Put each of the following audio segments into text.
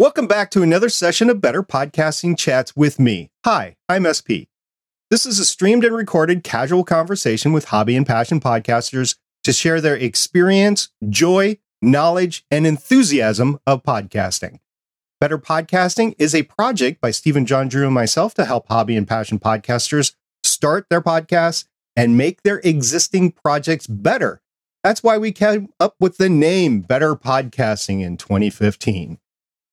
Welcome back to another session of Better Podcasting Chats with me. Hi, I'm SP. This is a streamed and recorded casual conversation with hobby and passion podcasters to share their experience, joy, knowledge, and enthusiasm of podcasting. Better Podcasting is a project by Stephen John Drew and myself to help hobby and passion podcasters start their podcasts and make their existing projects better. That's why we came up with the name Better Podcasting in 2015.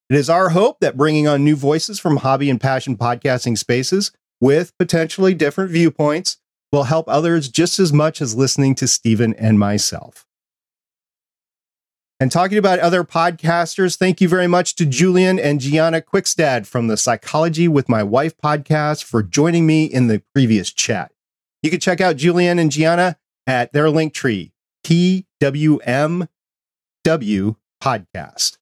It is our hope that bringing on new voices from hobby and passion podcasting spaces with potentially different viewpoints will help others just as much as listening to Stephen and myself. And talking about other podcasters, thank you very much to Julian and Gianna Quickstad from the Psychology with My Wife podcast for joining me in the previous chat. You can check out Julian and Gianna at their link tree, TWMW podcast.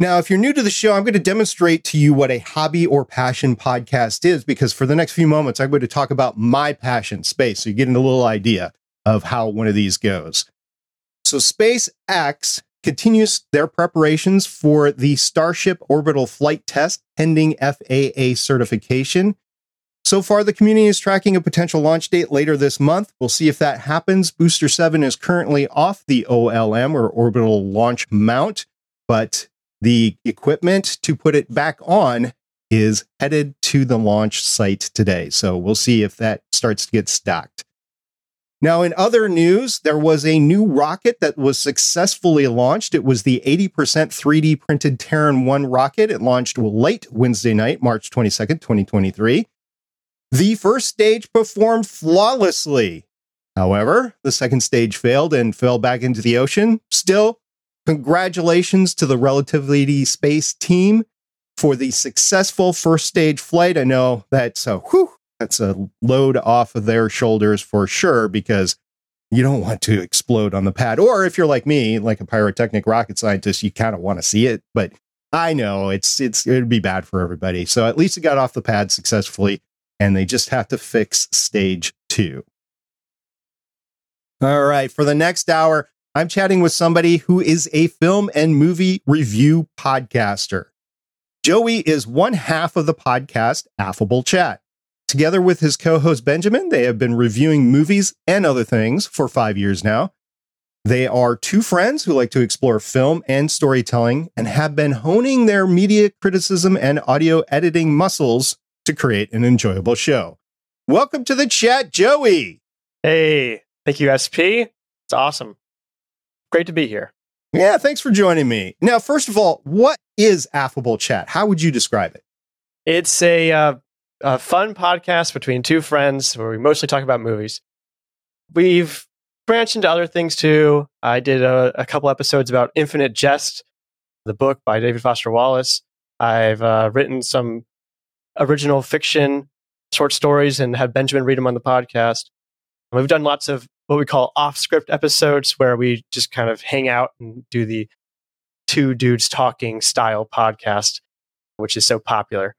Now, if you're new to the show, I'm going to demonstrate to you what a hobby or passion podcast is because for the next few moments, I'm going to talk about my passion space. So you get a little idea of how one of these goes. So SpaceX continues their preparations for the Starship orbital flight test pending FAA certification. So far, the community is tracking a potential launch date later this month. We'll see if that happens. Booster 7 is currently off the OLM or orbital launch mount, but the equipment to put it back on is headed to the launch site today. So we'll see if that starts to get stocked. Now, in other news, there was a new rocket that was successfully launched. It was the 80% 3D printed Terran 1 rocket. It launched late Wednesday night, March 22nd, 2023. The first stage performed flawlessly. However, the second stage failed and fell back into the ocean. Still, congratulations to the Relativity Space team for the successful first stage flight. I know that's a whew, that's a load off of their shoulders for sure because you don't want to explode on the pad. Or if you're like me, like a pyrotechnic rocket scientist, you kind of want to see it. But I know it's it's it'd be bad for everybody. So at least it got off the pad successfully, and they just have to fix stage two. All right, for the next hour, I'm chatting with somebody who is a film and movie review podcaster. Joey is one half of the podcast Affable Chat. Together with his co host Benjamin, they have been reviewing movies and other things for five years now. They are two friends who like to explore film and storytelling and have been honing their media criticism and audio editing muscles to create an enjoyable show. Welcome to the chat, Joey. Hey, thank you, SP. It's awesome. Great to be here. Yeah, thanks for joining me. Now, first of all, what is Affable Chat? How would you describe it? It's a uh, a fun podcast between two friends where we mostly talk about movies. We've branched into other things too. I did a, a couple episodes about Infinite Jest, the book by David Foster Wallace. I've uh, written some original fiction short stories and had Benjamin read them on the podcast. We've done lots of what we call off script episodes where we just kind of hang out and do the two dudes talking style podcast, which is so popular.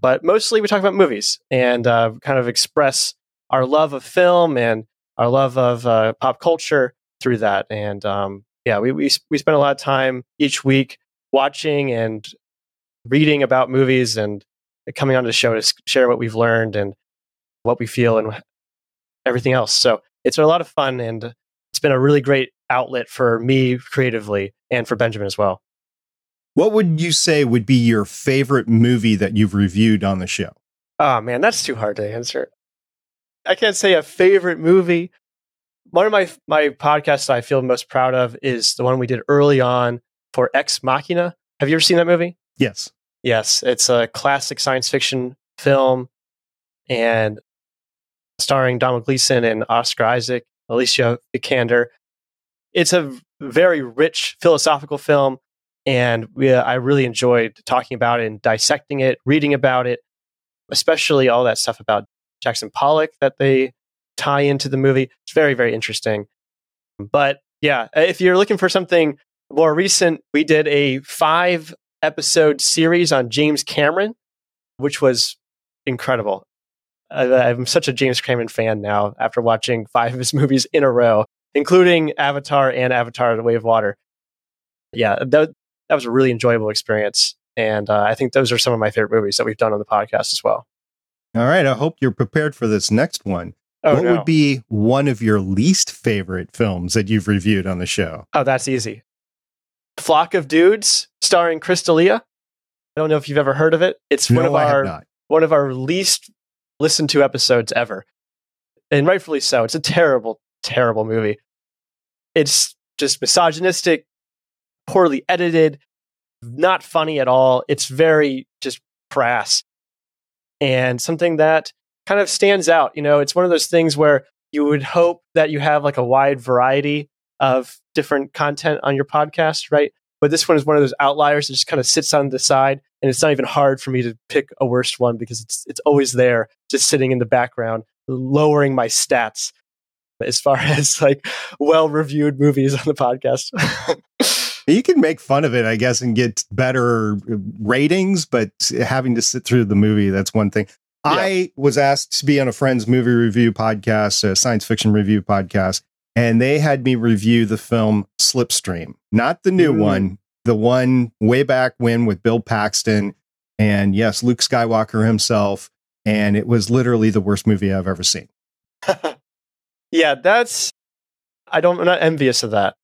But mostly we talk about movies and uh, kind of express our love of film and our love of uh, pop culture through that. And um, yeah, we, we, we spend a lot of time each week watching and reading about movies and coming on the show to share what we've learned and what we feel and everything else. So it's a lot of fun and it's been a really great outlet for me creatively and for Benjamin as well. What would you say would be your favorite movie that you've reviewed on the show? Oh man, that's too hard to answer. I can't say a favorite movie. One of my my podcasts I feel most proud of is the one we did early on for Ex Machina. Have you ever seen that movie? Yes. Yes, it's a classic science fiction film and starring Domhnall Gleeson and Oscar Isaac, Alicia Vikander. It's a very rich philosophical film and we, uh, I really enjoyed talking about it and dissecting it, reading about it, especially all that stuff about Jackson Pollock that they tie into the movie. It's very, very interesting. But yeah, if you're looking for something more recent, we did a five episode series on James Cameron, which was incredible. I'm such a James Cameron fan now after watching five of his movies in a row, including Avatar and Avatar The Way of Water. Yeah, th- that was a really enjoyable experience. And uh, I think those are some of my favorite movies that we've done on the podcast as well. All right. I hope you're prepared for this next one. Oh, what no. would be one of your least favorite films that you've reviewed on the show? Oh, that's easy. Flock of Dudes, starring Chris D'Elia. I don't know if you've ever heard of it. It's one no, of I our one of our least listened to episodes ever, and rightfully so. It's a terrible, terrible movie. It's just misogynistic, poorly edited, not funny at all. It's very just crass, and something that kind of stands out. You know, it's one of those things where you would hope that you have like a wide variety of different content on your podcast, right? But this one is one of those outliers that just kind of sits on the side, and it's not even hard for me to pick a worst one because it's it's always there, just sitting in the background, lowering my stats as far as like well reviewed movies on the podcast. You can make fun of it, I guess, and get better ratings, but having to sit through the movie, that's one thing. Yeah. I was asked to be on a friend's movie review podcast, a science fiction review podcast, and they had me review the film Slipstream, not the new Mm. one, the one way back when with Bill Paxton and yes, Luke Skywalker himself. And it was literally the worst movie I've ever seen. yeah, that's I don't I'm not envious of that.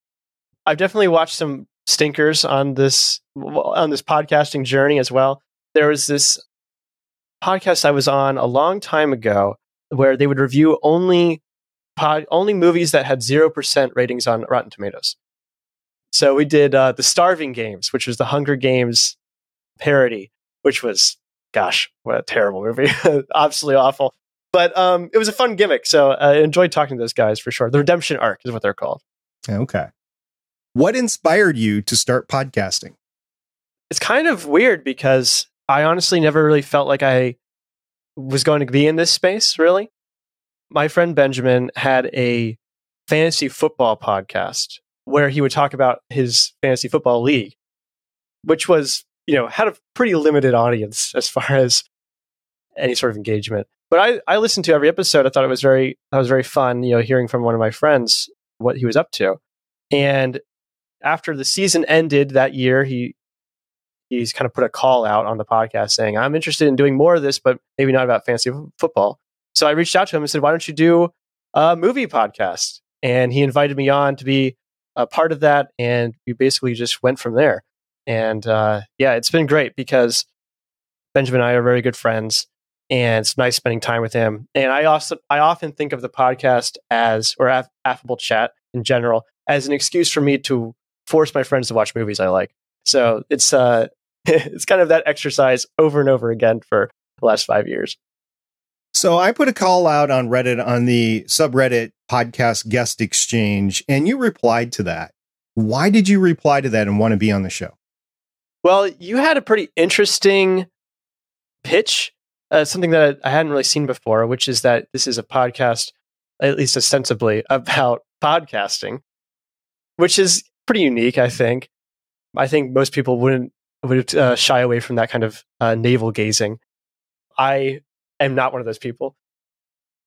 I've definitely watched some stinkers on this on this podcasting journey as well. There was this podcast I was on a long time ago where they would review only pod, only movies that had 0% ratings on Rotten Tomatoes. So we did uh, the Starving Games, which was the Hunger Games parody, which was gosh, what a terrible movie. Absolutely awful. But um, it was a fun gimmick. So I enjoyed talking to those guys for sure. The Redemption Arc is what they're called. Okay. What inspired you to start podcasting? It's kind of weird because I honestly never really felt like I was going to be in this space, really. My friend Benjamin had a fantasy football podcast where he would talk about his fantasy football league, which was, you know, had a pretty limited audience as far as any sort of engagement. But I, I listened to every episode. I thought it was very, that was very fun, you know, hearing from one of my friends what he was up to. And after the season ended that year, he he's kind of put a call out on the podcast saying, I'm interested in doing more of this, but maybe not about fantasy f- football. So I reached out to him and said, Why don't you do a movie podcast? And he invited me on to be a part of that. And we basically just went from there. And uh, yeah, it's been great because Benjamin and I are very good friends. And it's nice spending time with him. And I also I often think of the podcast as or aff- affable chat in general as an excuse for me to force my friends to watch movies I like. So it's uh it's kind of that exercise over and over again for the last five years. So I put a call out on Reddit on the subreddit podcast guest exchange, and you replied to that. Why did you reply to that and want to be on the show? Well, you had a pretty interesting pitch, uh, something that I hadn't really seen before, which is that this is a podcast, at least ostensibly, about podcasting, which is pretty unique, I think. I think most people wouldn't would uh, shy away from that kind of uh, navel gazing. I am not one of those people.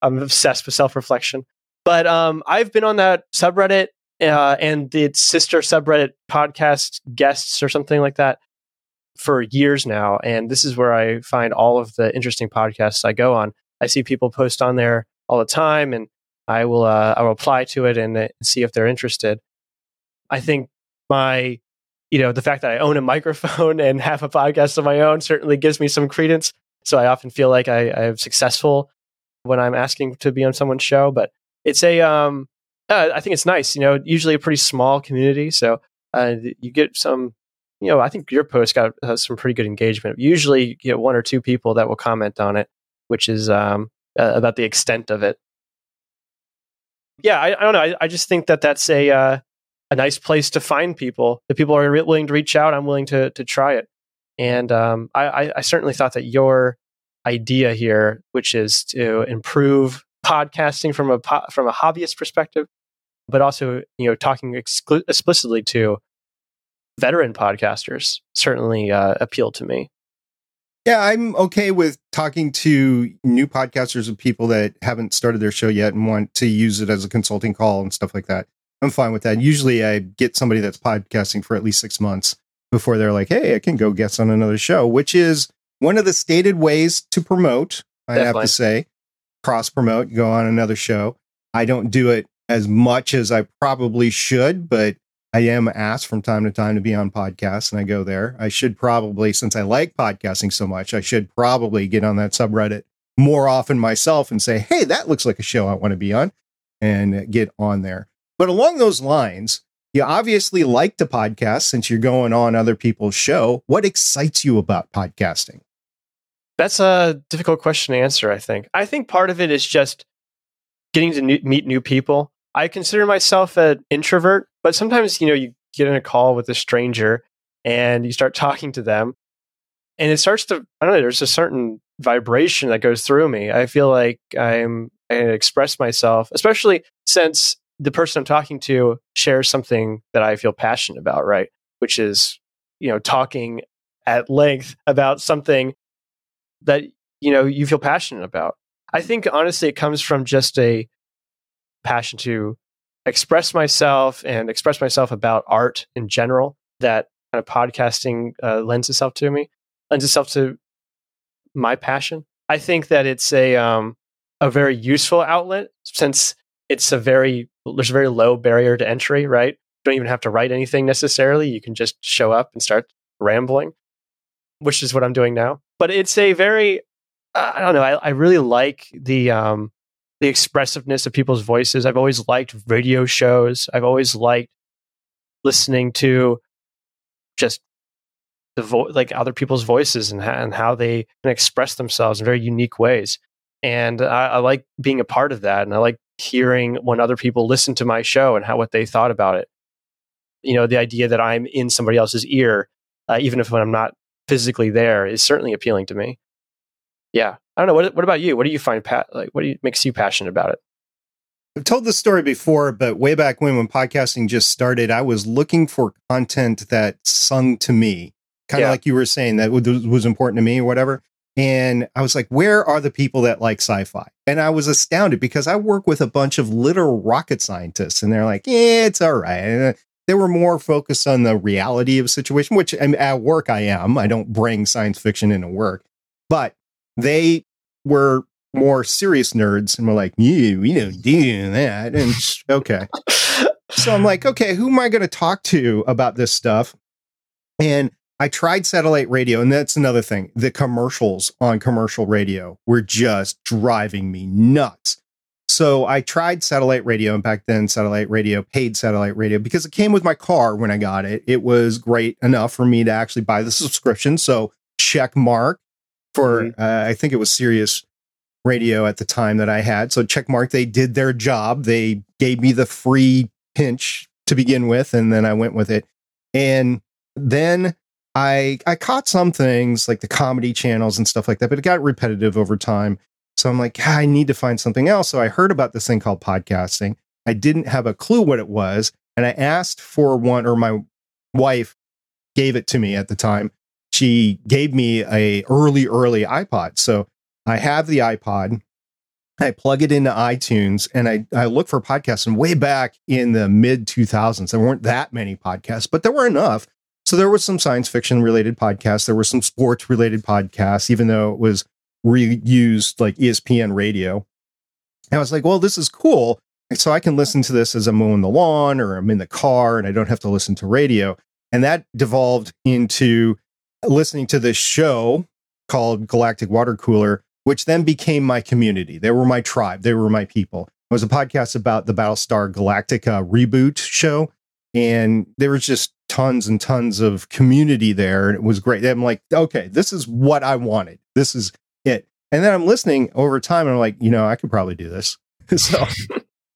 I'm obsessed with self reflection. But um, I've been on that subreddit uh, and the sister subreddit podcast guests or something like that for years now. And this is where I find all of the interesting podcasts I go on. I see people post on there all the time, and I will uh, I will apply to it and uh, see if they're interested. I think my you know the fact that I own a microphone and have a podcast of my own certainly gives me some credence. So I often feel like I, I'm successful when I'm asking to be on someone's show. But it's a um, uh, I think it's nice. You know, usually a pretty small community, so uh, you get some. You know, I think your post got uh, some pretty good engagement. Usually, you get one or two people that will comment on it, which is um, about the extent of it. Yeah, I, I don't know. I, I just think that that's a uh, a nice place to find people. If people are re- willing to reach out, I'm willing to to try it. And um, I, I, certainly thought that your idea here, which is to improve podcasting from a po- from a hobbyist perspective, but also you know talking exclu- explicitly to veteran podcasters, certainly uh, appealed to me. Yeah, I'm okay with talking to new podcasters and people that haven't started their show yet and want to use it as a consulting call and stuff like that. I'm fine with that. Usually I get somebody that's podcasting for at least six months before they're like, hey, I can go guest on another show, which is one of the stated ways to promote. I have to say, cross promote, go on another show. I don't do it as much as I probably should, but I am asked from time to time to be on podcasts and I go there. I should probably, since I like podcasting so much, I should probably get on that subreddit more often myself and say, hey, that looks like a show I want to be on and get on there. But along those lines, you obviously like to podcast since you're going on other people's show. What excites you about podcasting? That's a difficult question to answer, I think. I think part of it is just getting to new, meet new people. I consider myself an introvert, but sometimes, you know, you get in a call with a stranger and you start talking to them and it starts to, I don't know, there's a certain vibration that goes through me. I feel like I'm, I express myself, especially since the person I'm talking to shares something that I feel passionate about, right? Which is, you know, talking at length about something that, you know, you feel passionate about. I think honestly, it comes from just a passion to express myself and express myself about art in general that kind of podcasting uh, lends itself to me, lends itself to my passion. I think that it's a, um, a very useful outlet since it's a very there's a very low barrier to entry, right? You don't even have to write anything necessarily. You can just show up and start rambling, which is what I'm doing now. But it's a very I don't know. I, I really like the um, the expressiveness of people's voices. I've always liked radio shows. I've always liked listening to just the vo- like other people's voices and, ha- and how they can express themselves in very unique ways. And I, I like being a part of that. And I like hearing when other people listen to my show and how what they thought about it. You know, the idea that I'm in somebody else's ear, uh, even if when I'm not physically there, is certainly appealing to me. Yeah, I don't know. What What about you? What do you find like? What do you, makes you passionate about it? I've told this story before, but way back when, when podcasting just started, I was looking for content that sung to me, kind of yeah. like you were saying that was important to me or whatever. And I was like, where are the people that like sci fi? And I was astounded because I work with a bunch of literal rocket scientists and they're like, yeah, it's all right. And uh, they were more focused on the reality of a situation, which I mean, at work I am. I don't bring science fiction into work, but they were more serious nerds and were like, you, we don't do that. And okay. so I'm like, okay, who am I going to talk to about this stuff? And I tried satellite radio, and that's another thing. The commercials on commercial radio were just driving me nuts. So I tried satellite radio, and back then, satellite radio, paid satellite radio, because it came with my car when I got it. It was great enough for me to actually buy the subscription. So check mark for, mm-hmm. uh, I think it was Sirius radio at the time that I had. So check mark, they did their job. They gave me the free pinch to begin with, and then I went with it. And then I I caught some things like the comedy channels and stuff like that, but it got repetitive over time. So I'm like, ah, I need to find something else. So I heard about this thing called podcasting. I didn't have a clue what it was, and I asked for one, or my wife gave it to me at the time. She gave me a early early iPod. So I have the iPod. I plug it into iTunes and I, I look for podcasts. And way back in the mid 2000s, there weren't that many podcasts, but there were enough so there was some science fiction related podcasts. There were some sports related podcasts, even though it was reused like ESPN radio. And I was like, well, this is cool. So I can listen to this as I'm mowing the lawn or I'm in the car and I don't have to listen to radio. And that devolved into listening to this show called Galactica Watercooler, which then became my community. They were my tribe. They were my people. It was a podcast about the Battlestar Galactica reboot show. And there was just tons and tons of community there and it was great. I'm like, okay, this is what I wanted. This is it. And then I'm listening over time and I'm like, you know, I could probably do this. so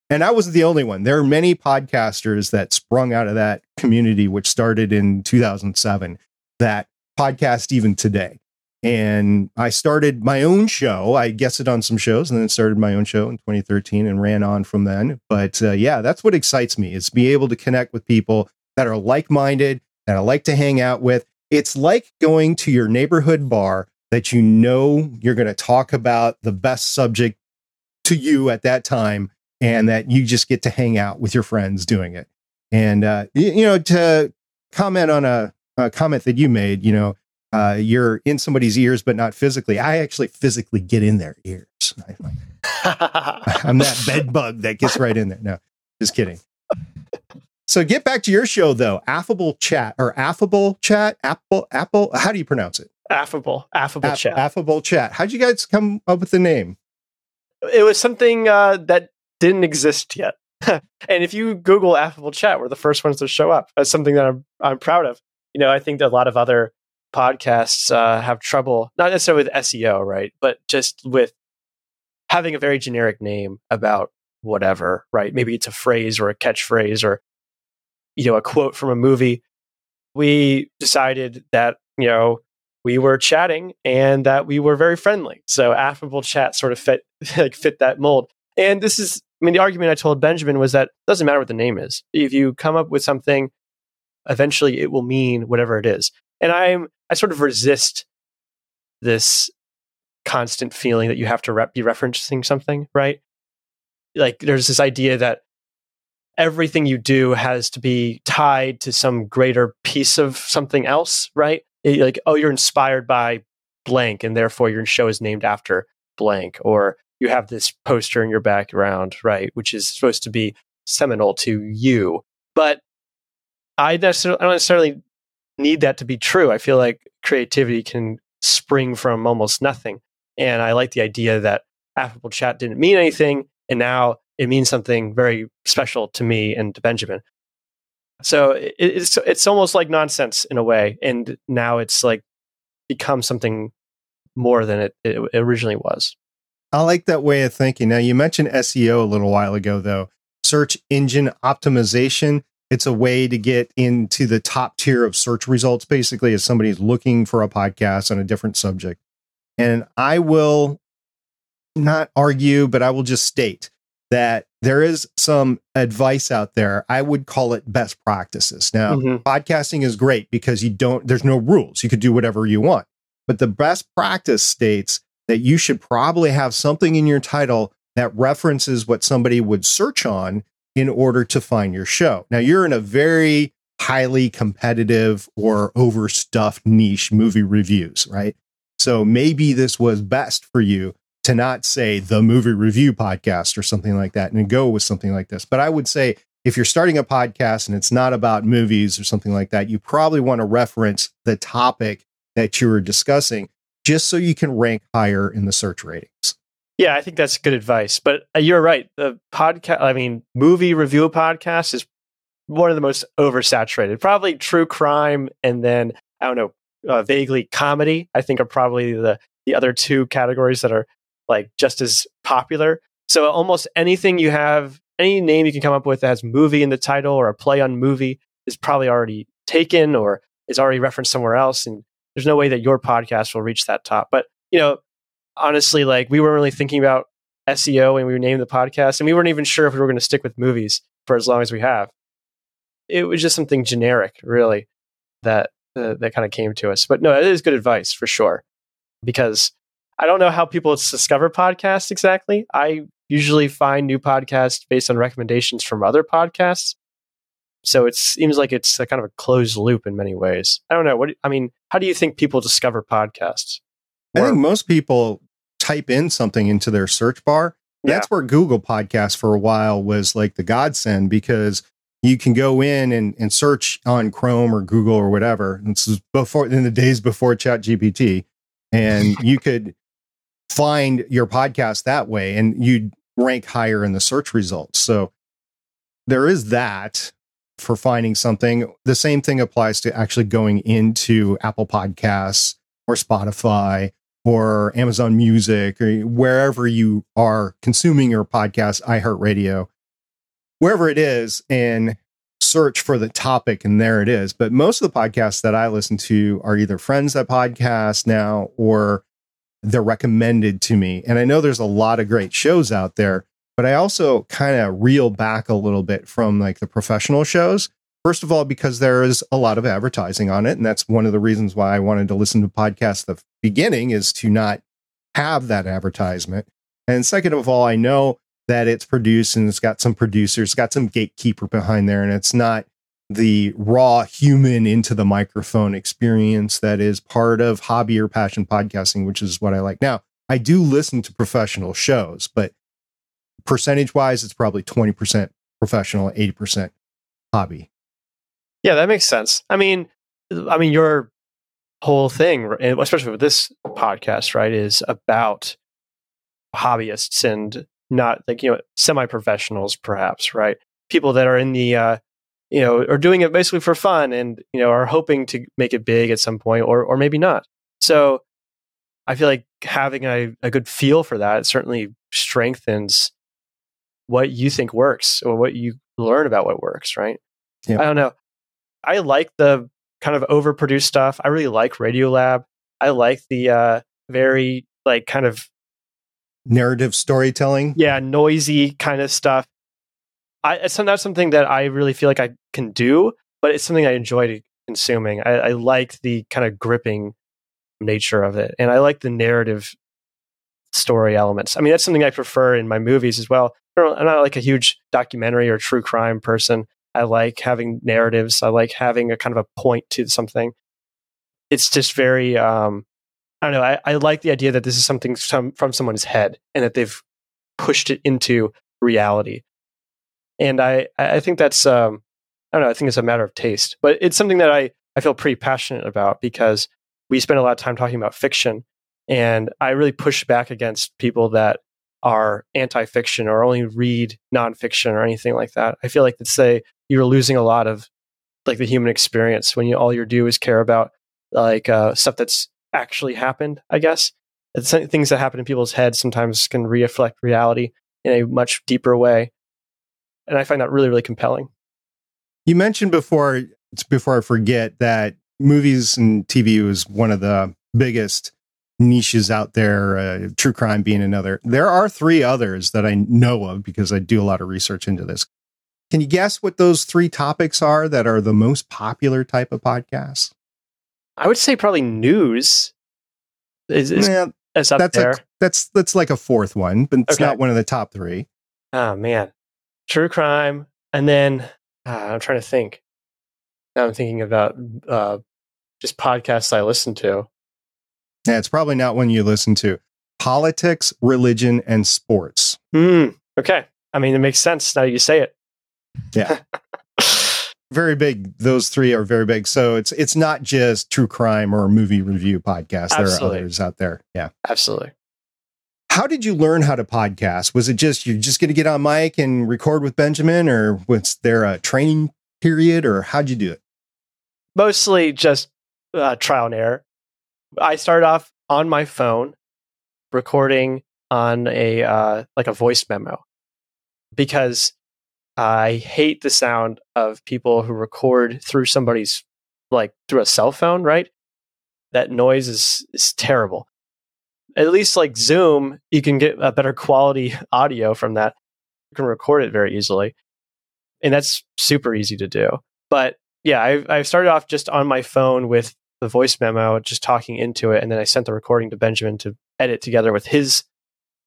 and I wasn't the only one. There are many podcasters that sprung out of that community, which started in 2007, that podcast even today. And I started my own show. I guessed it on some shows and then started my own show in 2013 and ran on from then. But uh, yeah, that's what excites me is be able to connect with people that are like minded, that I like to hang out with. It's like going to your neighborhood bar that you know you're going to talk about the best subject to you at that time and that you just get to hang out with your friends doing it. And, uh, you, you know, to comment on a, uh, comment that you made, you know, uh, you're in somebody's ears, but not physically. I actually physically get in their ears. I'm that bed bug that gets right in there. No, just kidding. So get back to your show though. Affable chat or affable chat, Apple, Apple. How do you pronounce it? Affable, affable chat. Affable chat. How'd you guys come up with the name? It was something uh, that didn't exist yet. and if you Google affable chat, we're the first ones to show up. That's something that I'm I'm proud of. You know, I think that a lot of other podcasts uh, have trouble, not necessarily with SEO, right, but just with having a very generic name about whatever, right? Maybe it's a phrase or a catchphrase or you know a quote from a movie. We decided that you know we were chatting and that we were very friendly. So affable chat sort of fit like fit that mold. And this is I mean the argument I told Benjamin was that it doesn't matter what the name is. If you come up with something eventually it will mean whatever it is. And I'm I sort of resist this constant feeling that you have to be referencing something, right? Like there's this idea that everything you do has to be tied to some greater piece of something else, right? It, like, oh, you're inspired by blank, and therefore your show is named after blank, or you have this poster in your background, right, which is supposed to be seminal to you. But I, necessarily, I don't necessarily need that to be true. I feel like creativity can spring from almost nothing. And I like the idea that affable chat didn't mean anything. And now it means something very special to me and to Benjamin. So it, it's it's almost like nonsense in a way, and now it's like become something more than it, it originally was. I like that way of thinking. Now you mentioned SEO a little while ago, though. Search engine optimization. It's a way to get into the top tier of search results, basically, as somebody's looking for a podcast on a different subject. And I will not argue, but I will just state that there is some advice out there. I would call it best practices. Now, mm-hmm. podcasting is great because you don't, there's no rules. You could do whatever you want. But the best practice states that you should probably have something in your title that references what somebody would search on in order to find your show. Now, you're in a very highly competitive or overstuffed niche movie reviews, right? So maybe this was best for you to not say the movie review podcast or something like that and go with something like this. But I would say if you're starting a podcast and it's not about movies or something like that, you probably want to reference the topic that you were discussing just so you can rank higher in the search ratings. Yeah, I think that's good advice. But uh, you're right. The podcast, I mean, movie review podcast is one of the most oversaturated. Probably true crime and then, I don't know, uh, vaguely comedy, I think are probably the, the other two categories that are like just as popular. So almost anything you have, any name you can come up with that has movie in the title or a play on movie is probably already taken or is already referenced somewhere else. And there's no way that your podcast will reach that top. But, you know, honestly, like we weren't really thinking about SEO when we named the podcast and we weren't even sure if we were going to stick with movies for as long as we have. It was just something generic, really, that uh, that kind of came to us. But no, it is good advice for sure because I don't know how people discover podcasts exactly. I usually find new podcasts based on recommendations from other podcasts. So it seems like it's a kind of a closed loop in many ways. I don't know. What I mean, how do you think people discover podcasts? Or, I think most people type in something into their search bar. Yeah. That's where Google Podcasts for a while was like the godsend because you can go in and, and search on Chrome or Google or whatever. This is before in the days before Chat GPT. And you could find your podcast that way and you'd rank higher in the search results. So there is that for finding something. The same thing applies to actually going into Apple Podcasts or Spotify or Amazon Music or wherever you are consuming your podcast, iHeartRadio, wherever it is, and search for the topic, and there it is. But most of the podcasts that I listen to are either friends that podcast now or they're recommended to me. And I know there's a lot of great shows out there, but I also kind of reel back a little bit from like the professional shows. First of all, because there is a lot of advertising on it. And that's one of the reasons why I wanted to listen to podcasts the beginning is to not have that advertisement. And second of all, I know that it's produced and it's got some producers, got some gatekeeper behind there, and it's not the raw human into the microphone experience that is part of hobby or passion podcasting, which is what I like. Now, I do listen to professional shows, but percentage wise, it's probably 20% professional, 80% hobby. Yeah, that makes sense. I mean, I mean, your whole thing, especially with this podcast, right, is about hobbyists and not like you know semi-professionals, perhaps, right? People that are in the uh, you know are doing it basically for fun and you know are hoping to make it big at some point, or or maybe not. So I feel like having a, a good feel for that certainly strengthens what you think works or what you learn about what works, right? I don't know. I like the kind of overproduced stuff. I really like Radiolab. I like the uh, very like kind of narrative storytelling. Yeah, noisy kind of stuff. I, it's not something that I really feel like I can do, but it's something I enjoy consuming. I, I like the kind of gripping nature of it, and I like the narrative story elements. I mean, that's something I prefer in my movies as well. I'm not like a huge documentary or true crime person. I like having narratives. I like having a kind of a point to something. It's just very, um, I don't know. I, I like the idea that this is something from, from someone's head and that they've pushed it into reality. And I, I think that's, um, I don't know. I think it's a matter of taste, but it's something that I, I feel pretty passionate about because we spend a lot of time talking about fiction. And I really push back against people that are anti-fiction or only read nonfiction or anything like that. I feel like that say you're losing a lot of like the human experience when you all you do is care about like uh, stuff that's actually happened. I guess it's things that happen in people's heads sometimes can reflect reality in a much deeper way, and I find that really really compelling. You mentioned before before I forget that movies and TV was one of the biggest niches out there, uh, true crime being another. There are three others that I know of because I do a lot of research into this. Can you guess what those three topics are that are the most popular type of podcasts? I would say probably news is, is, yeah, is up that's there. A, that's that's like a fourth one, but it's okay. not one of the top three. Oh man, true crime, and then uh, I'm trying to think. Now I'm thinking about uh, just podcasts I listen to. Yeah, it's probably not one you listen to. Politics, religion, and sports. Mm, okay. I mean, it makes sense now you say it. Yeah. very big. Those three are very big. So it's it's not just true crime or movie review podcasts. There are others out there. Yeah. Absolutely. How did you learn how to podcast? Was it just you're just going to get on mic and record with Benjamin, or was there a training period, or how'd you do it? Mostly just uh, trial and error. I started off on my phone recording on a uh, like a voice memo because I hate the sound of people who record through somebody's like through a cell phone, right? That noise is is terrible. At least like Zoom, you can get a better quality audio from that. You can record it very easily. And that's super easy to do. But yeah, I I started off just on my phone with the voice memo, just talking into it, and then I sent the recording to Benjamin to edit together with his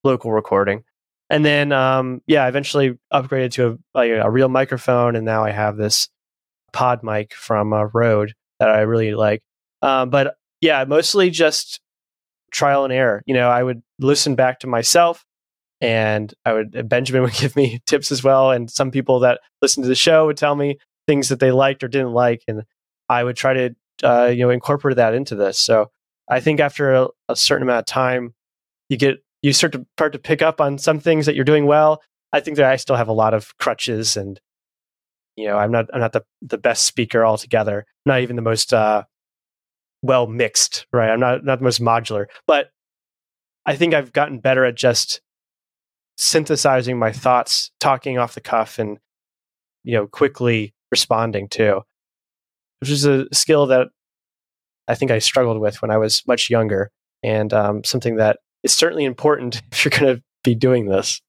local recording. And then, um, yeah, I eventually upgraded to a, like a real microphone, and now I have this pod mic from uh, Rode that I really like. Um, but yeah, mostly just trial and error. You know, I would listen back to myself, and I would Benjamin would give me tips as well, and some people that listen to the show would tell me things that they liked or didn't like, and I would try to uh, you know incorporate that into this. So I think after a, a, certain amount of time, you get you start to start to pick up on some things that you're doing well. I think that I still have a lot of crutches, and you know I'm not I'm not the the best speaker altogether. Not even the most uh, well mixed, right? I'm not not the most modular, but I think I've gotten better at just synthesizing my thoughts, talking off the cuff, and you know quickly responding too which is a skill that I think I struggled with when I was much younger, and um, something that is certainly important if you're going to be doing this.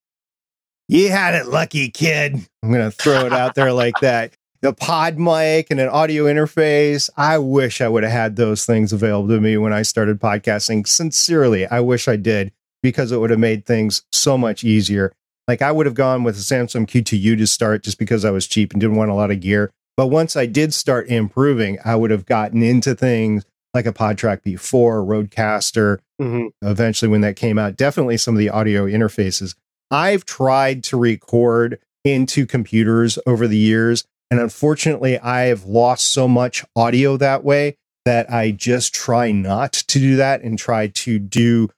You had it lucky, kid. I'm going to throw it out there like that. The pod mic and an audio interface. I wish I would have had those things available to me when I started podcasting. Sincerely, I wish I did because it would have made things so much easier. Like I would have gone with a Samson Q2U to start just because I was cheap and didn't want a lot of gear. But once I did start improving, I would have gotten into things like a PodTrak P4, Rodecaster. Mm-hmm. Eventually, when that came out, definitely some of the audio interfaces. I've tried to record into computers over the years, and unfortunately, I have lost so much audio that way that I just try not to do that and try to do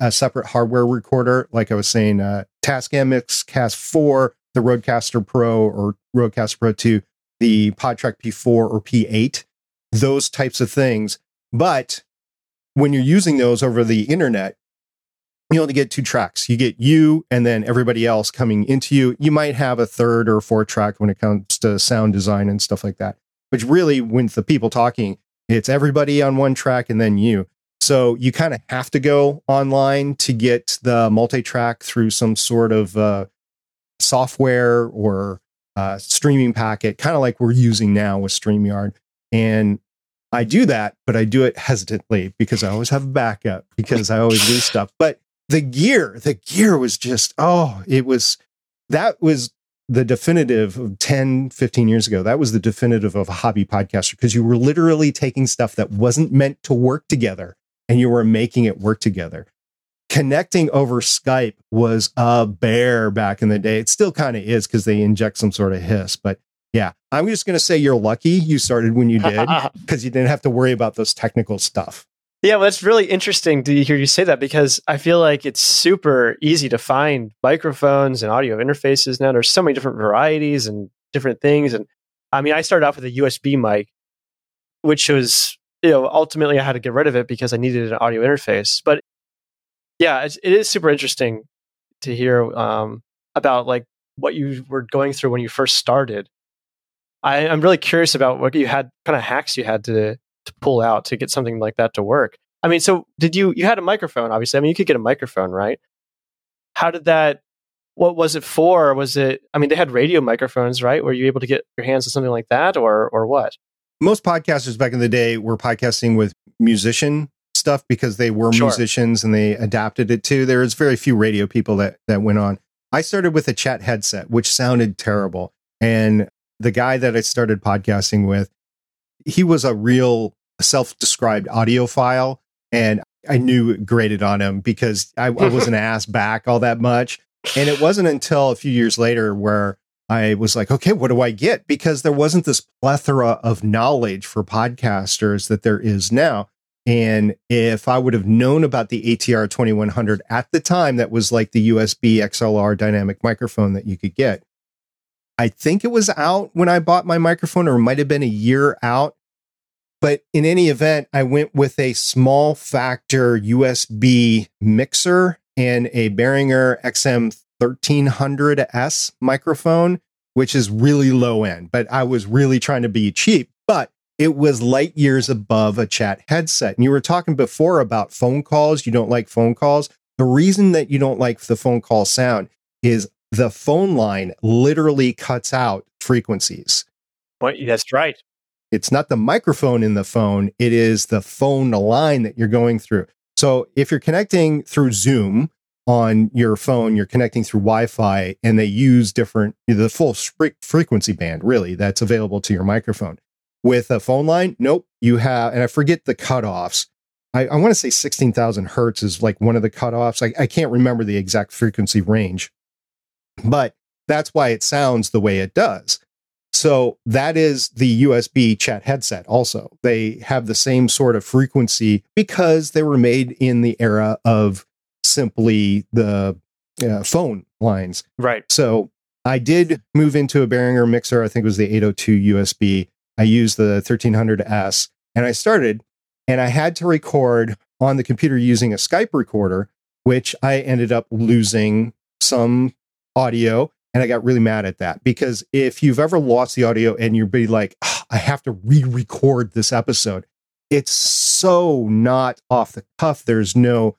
a separate hardware recorder. Like I was saying, uh, Tascam Cast 4, the Rodecaster Pro or Rodecaster Pro 2, the PodTrak P4 or P8, those types of things. But when you're using those over the internet, you only get two tracks. You get you and then everybody else coming into you. You might have a third or fourth track when it comes to sound design and stuff like that. But really, when the people talking, it's everybody on one track and then you. So you kind of have to go online to get the multi track through some sort of uh, software or uh, streaming packet, kind of like we're using now with StreamYard. And I do that, but I do it hesitantly because I always have a backup because I always lose stuff. But the gear, the gear was just, oh, it was, that was the definitive of 10, 15 years ago. That was the definitive of a hobby podcaster because you were literally taking stuff that wasn't meant to work together and you were making it work together. Connecting over Skype was a bear back in the day. It still kind of is because they inject some sort of hiss. But yeah, I'm just going to say you're lucky you started when you did because you didn't have to worry about those technical stuff. Yeah, well, it's really interesting to hear you say that because I feel like it's super easy to find microphones and audio interfaces now. There's so many different varieties and different things. And I mean, I started off with a USB mic, which was, you know, ultimately I had to get rid of it because I needed an audio interface. But yeah, it is super interesting to hear um, about like what you were going through when you first started. I, I'm really curious about what you had, kind of hacks you had to to pull out to get something like that to work. I mean, so did you you had a microphone obviously. I mean, you could get a microphone, right? How did that what was it for? Was it I mean, they had radio microphones, right? Were you able to get your hands on something like that or or what? Most podcasters back in the day were podcasting with musician stuff because they were sure. musicians and they adapted it to. There was very few radio people that that went on. I started with a chat headset, which sounded terrible. And the guy that I started podcasting with, he was a real self-described audiophile and I knew it grated on him because I, I wasn't asked back all that much. And it wasn't until a few years later where I was like, okay, what do I get? Because there wasn't this plethora of knowledge for podcasters that there is now. And if I would have known about the ATR 2100 at the time, that was like the USB XLR dynamic microphone that you could get. I think it was out when I bought my microphone, or might have been a year out. But in any event, I went with a small factor USB mixer and a Behringer XM 1300S microphone, which is really low end. But I was really trying to be cheap, but it was light years above a chat headset. And you were talking before about phone calls. You don't like phone calls. The reason that you don't like the phone call sound is the phone line literally cuts out frequencies. Well, that's right. It's not the microphone in the phone, it is the phone line that you're going through. So if you're connecting through Zoom on your phone, you're connecting through Wi Fi, and they use different, the full frequency band, really, that's available to your microphone. With a phone line, nope, you have, and I forget the cutoffs. I, I want to say 16,000 hertz is like one of the cutoffs. I, I can't remember the exact frequency range, but that's why it sounds the way it does. So that is the USB chat headset also. They have the same sort of frequency because they were made in the era of simply the uh, phone lines. Right. So I did move into a Behringer mixer. I think it was the 802 USB. I used the 1300S and I started and I had to record on the computer using a Skype recorder, which I ended up losing some audio. And I got really mad at that because if you've ever lost the audio and you're be like, oh, I have to re-record this episode, it's so not off the cuff. There's no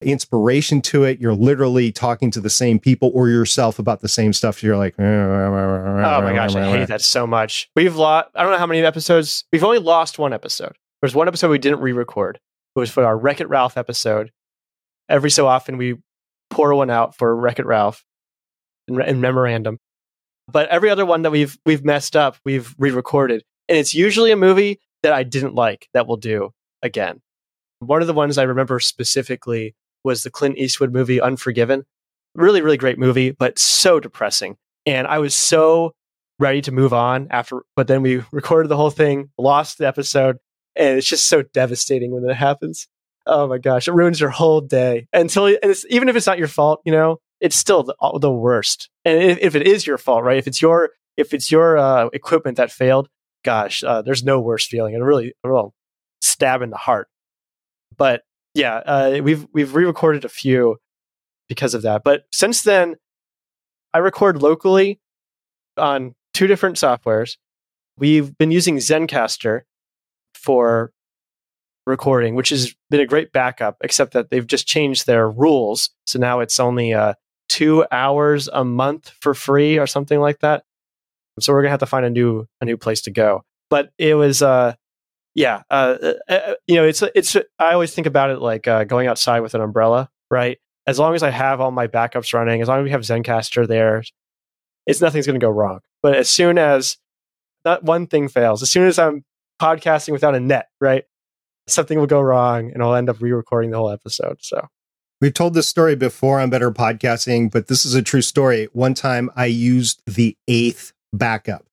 inspiration to it. You're literally talking to the same people or yourself about the same stuff. You're like, oh, oh my gosh, I hate that so much. We've lost, I don't know how many episodes, we've only lost one episode. There's one episode we didn't re record. It was for our Wreck It Ralph episode. Every so often we pour one out for Wreck It Ralph in, in memorandum. But every other one that we've we've messed up, we've re-recorded, and it's usually a movie that I didn't like that we'll do again. One of the ones I remember specifically was the Clint Eastwood movie Unforgiven. Really, really great movie, but so depressing. And I was so ready to move on after, but then we recorded the whole thing, lost the episode, and it's just so devastating when that happens. Oh my gosh, it ruins your whole day until, and it's, even if it's not your fault, you know, it's still the, the worst. And if, if, it is your fault, right? If it's your, if it's your uh, equipment that failed, gosh, uh, there's no worse feeling. It really, a real stab in the heart. But yeah, uh, we've we've re-recorded a few because of that. But since then, I record locally on two different softwares. We've been using Zencastr for recording, which has been a great backup, except that they've just changed their rules. So now it's only uh, two hours a month for free or something like that. So we're gonna have to find a new a new place to go. But it was uh, yeah, uh, uh, uh, you know, it's it's. I always think about it like uh, going outside with an umbrella, right? As long as I have all my backups running, as long as we have Zencastr there, it's nothing's to go wrong. But as soon as that one thing fails, as soon as I'm podcasting without a net, right, something will go wrong, and I'll end up re-recording the whole episode. So We've told this story before on Better Podcasting, but this is a true story. One time I used the eighth backup.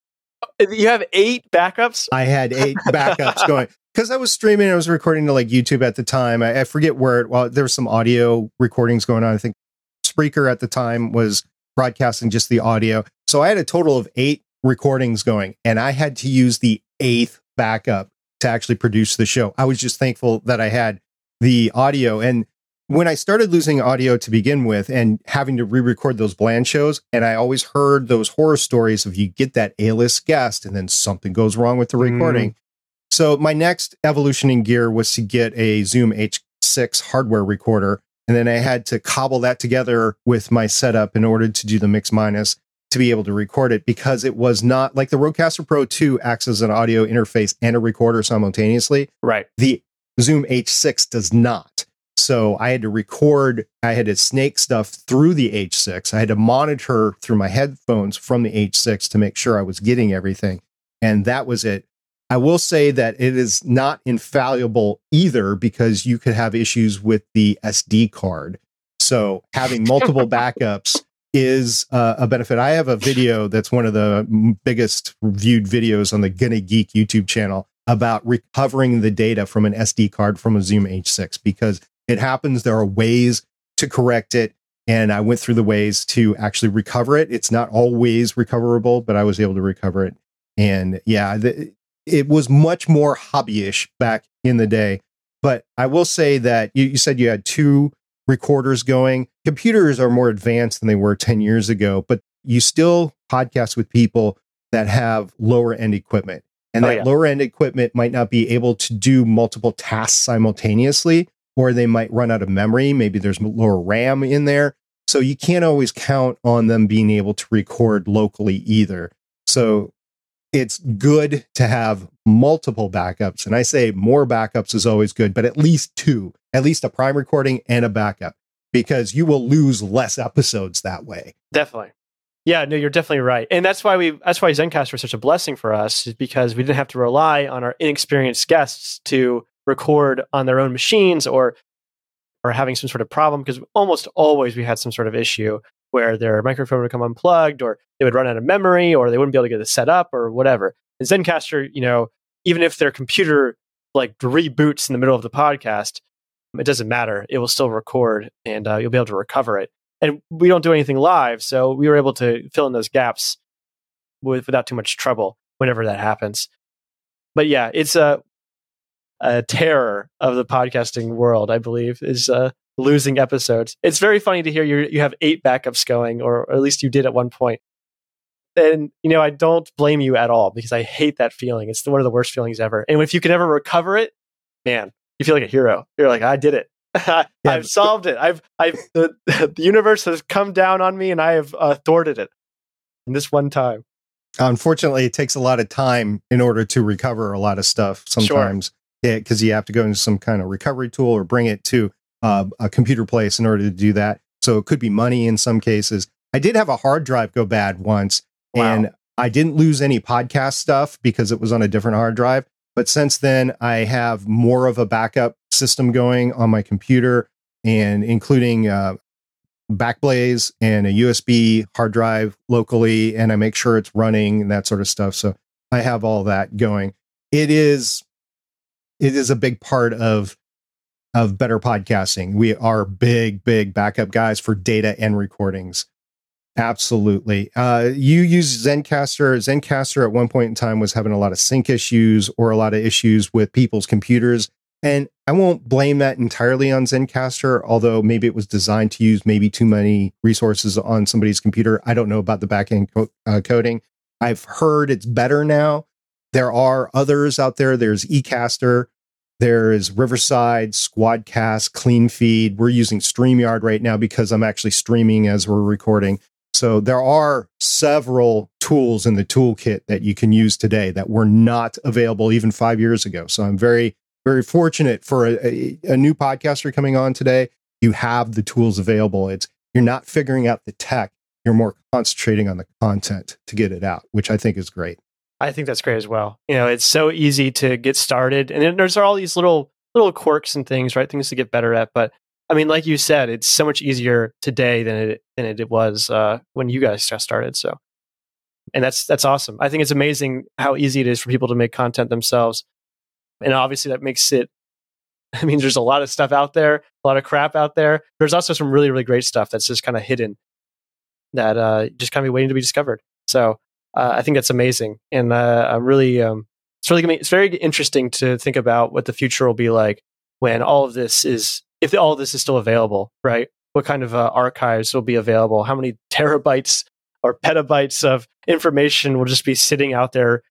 Uh, you have eight backups? I had eight backups going because I was streaming. I was recording to like YouTube at the time. I, I forget where. It, well, there was some audio recordings going on. I think Spreaker at the time was broadcasting just the audio. So I had a total of eight recordings going, and I had to use the eighth backup to actually produce the show. I was just thankful that I had the audio and when I started losing audio to begin with and having to re-record those bland shows, and I always heard those horror stories of you get that A-list guest and then something goes wrong with the mm. recording. Mm. So my next evolution in gear was to get a Zoom H6 hardware recorder. And then I had to cobble that together with my setup in order to do the mix minus to be able to record it because it was not like the Rodecaster Pro 2 acts as an audio interface and a recorder simultaneously. Right. The Zoom H6 does not. So I had to record, I had to snake stuff through the H6. I had to monitor through my headphones from the H6 to make sure I was getting everything. And that was it. I will say that it is not infallible either because you could have issues with the SD card. So having multiple backups is uh, a benefit. I have a video that's one of the biggest viewed videos on the Gonna Geek YouTube channel about recovering the data from an SD card from a Zoom H6 because it happens. There are ways to correct it. And I went through the ways to actually recover it. It's not always recoverable, but I was able to recover it. And yeah, the, it was much more hobbyish back in the day. But I will say that you, you said you had two recorders going. Computers are more advanced than they were 10 years ago, but you still podcast with people that have lower end equipment. And oh, that yeah. lower end equipment might not be able to do multiple tasks simultaneously or they might run out of memory. Maybe there's lower RAM in there. So you can't always count on them being able to record locally either. So it's good to have multiple backups. And I say more backups is always good, but at least two, at least a prime recording and a backup, because you will lose less episodes that way. Definitely. Yeah, no, you're definitely right. And that's why we that's why Zencastr was such a blessing for us, is because we didn't have to rely on our inexperienced guests to record on their own machines or or having some sort of problem because almost always we had some sort of issue where their microphone would come unplugged or they would run out of memory or they wouldn't be able to get it set up or whatever. And Zencastr, you know, even if their computer like reboots in the middle of the podcast, it doesn't matter. It will still record and uh, you'll be able to recover it. And we don't do anything live, so we were able to fill in those gaps with, without too much trouble whenever that happens. But yeah, it's a uh, uh, terror of the podcasting world, I believe, is uh, losing episodes. It's very funny to hear you you have eight backups going, or, or at least you did at one point. And you know, I don't blame you at all because I hate that feeling. It's one of the worst feelings ever. And if you can ever recover it, man, you feel like a hero. You're like, I did it. I've solved it. I've, I've, the, the universe has come down on me, and I have uh, thwarted it in this one time. Unfortunately, it takes a lot of time in order to recover a lot of stuff. Sometimes. Sure because you have to go into some kind of recovery tool or bring it to uh, a computer place in order to do that. So it could be money in some cases. I did have a hard drive go bad once, Wow. And I didn't lose any podcast stuff because it was on a different hard drive. But since then, I have more of a backup system going on my computer and including uh, Backblaze and a USB hard drive locally. And I make sure it's running and that sort of stuff. So I have all that going. It is, it is a big part of of better podcasting. We are big, big backup guys for data and recordings. Absolutely. Uh, you use Zencastr. Zencastr at one point in time was having a lot of sync issues or a lot of issues with people's computers. And I won't blame that entirely on Zencastr, although maybe it was designed to use maybe too many resources on somebody's computer. I don't know about the backend co- uh, coding. I've heard it's better now. There are others out there. There's eCaster, there is Riverside, Squadcast, Clean Feed. We're using StreamYard right now because I'm actually streaming as we're recording. So there are several tools in the toolkit that you can use today that were not available even five years ago. So I'm very, very fortunate for a, a, a new podcaster coming on today. You have the tools available. It's you're not figuring out the tech. You're more concentrating on the content to get it out, which I think is great. I think that's great as well. You know, it's so easy to get started, and there's all these little little quirks and things, right? Things to get better at. But I mean, like you said, it's so much easier today than it than it was uh, when you guys just started. So, and that's that's awesome. I think it's amazing how easy it is for people to make content themselves, and obviously that makes it. I mean, there's a lot of stuff out there, a lot of crap out there. There's also some really, really great stuff that's just kind of hidden that uh, just kind of waiting to be discovered. So uh, I think that's amazing, and uh, I'm really um, it's really gonna be, it's very interesting to think about what the future will be like when all of this is if all this is still available, right? What kind of uh, archives will be available? How many terabytes or petabytes of information will just be sitting out there,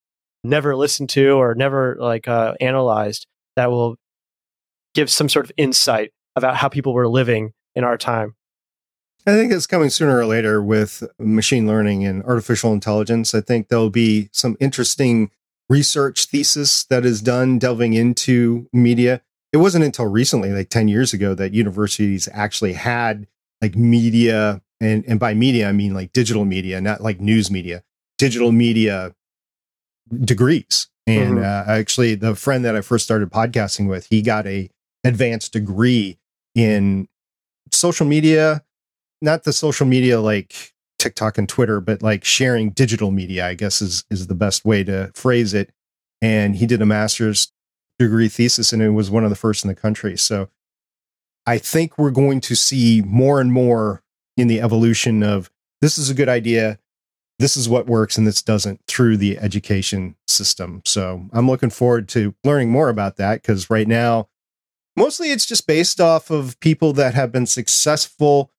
never listened to or never like uh, analyzed? That will give some sort of insight about how people were living in our time. I think it's coming sooner or later with machine learning and artificial intelligence. I think there'll be some interesting research thesis that is done delving into media. It wasn't until recently, like 10 years ago, that universities actually had like media, and, and by media, I mean like digital media, not like news media, digital media degrees. And mm-hmm. uh, actually, the friend that I first started podcasting with, he got a advanced degree in social media not the social media like TikTok and Twitter, but like sharing digital media, I guess is is the best way to phrase it. And he did a master's degree thesis and it was one of the first in the country. So I think we're going to see more and more in the evolution of this is a good idea, this is what works and this doesn't through the education system. So I'm looking forward to learning more about that because right now mostly it's just based off of people that have been successful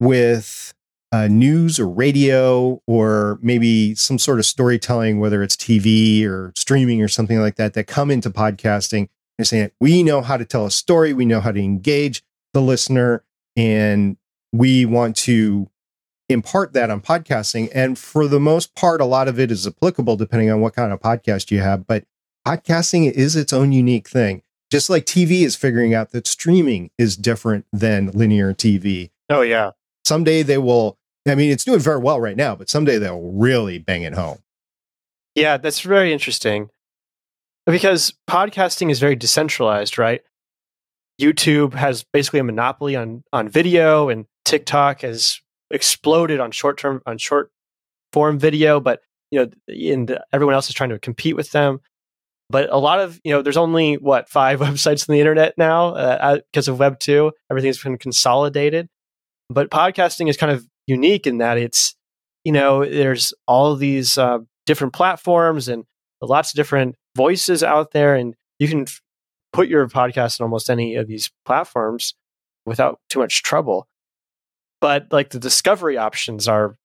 with uh, news or radio or maybe some sort of storytelling, whether it's TV or streaming or something like that, that come into podcasting and saying, we know how to tell a story, we know how to engage the listener, and we want to impart that on podcasting. And for the most part, a lot of it is applicable depending on what kind of podcast you have. But podcasting is its own unique thing. Just like TV is figuring out that streaming is different than linear TV. Oh, yeah someday they will. I mean, it's doing very well right now, but someday they'll really bang it home. Yeah, that's very interesting because podcasting is very decentralized, right? YouTube has basically a monopoly on on video, and TikTok has exploded on short term on short form video, but you know, and everyone else is trying to compete with them. But a lot of you know, there's only what five websites on the internet now uh, because of Web two. Everything's been consolidated, but podcasting is kind of unique in that it's, you know, there's all these uh, different platforms and lots of different voices out there, and you can f- put your podcast on almost any of these platforms without too much trouble. But like the discovery options are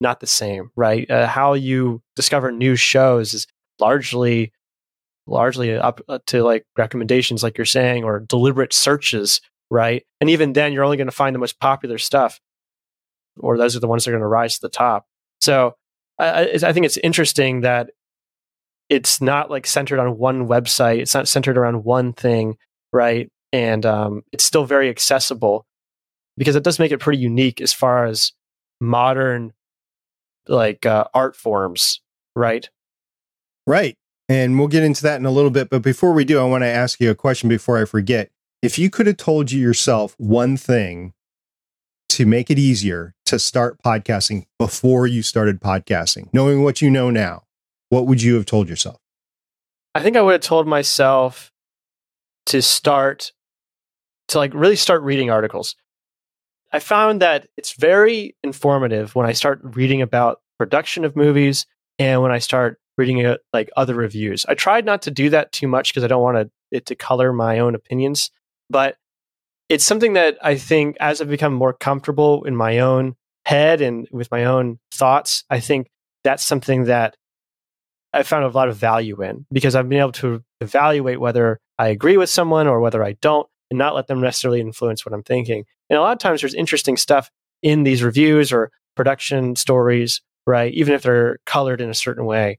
not the same, right? Uh, how you discover new shows is largely largely up uh, to like recommendations like you're saying or deliberate searches right? And even then, you're only going to find the most popular stuff, or those are the ones that are going to rise to the top. So I, I think it's interesting that it's not like centered on one website. It's not centered around one thing, right? And um, it's still very accessible because it does make it pretty unique as far as modern like uh, art forms, right? Right. And we'll get into that in a little bit. But before we do, I want to ask you a question before I forget. If you could have told you yourself one thing to make it easier to start podcasting before you started podcasting, knowing what you know now, what would you have told yourself? I think I would have told myself to start to like really start reading articles. I found that it's very informative when I start reading about production of movies and when I start reading uh, like other reviews. I tried not to do that too much because I don't want it to color my own opinions, but it's something that I think as I've become more comfortable in my own head and with my own thoughts, I think that's something that I found a lot of value in because I've been able to evaluate whether I agree with someone or whether I don't and not let them necessarily influence what I'm thinking. And a lot of times there's interesting stuff in these reviews or production stories, right? Even if they're colored in a certain way.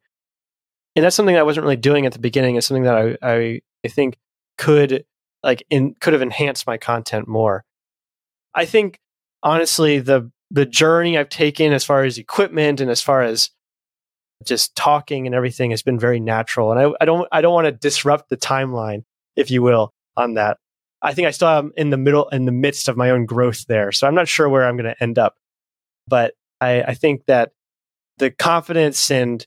And that's something I wasn't really doing at the beginning. It's something that I, I, I think could like in, could have enhanced my content more. I think honestly the the journey I've taken as far as equipment and as far as just talking and everything has been very natural. And I, I don't I don't want to disrupt the timeline, if you will, on that. I think I still am in the middle in the midst of my own growth there. So I'm not sure where I'm going to end up. But I, I think that the confidence and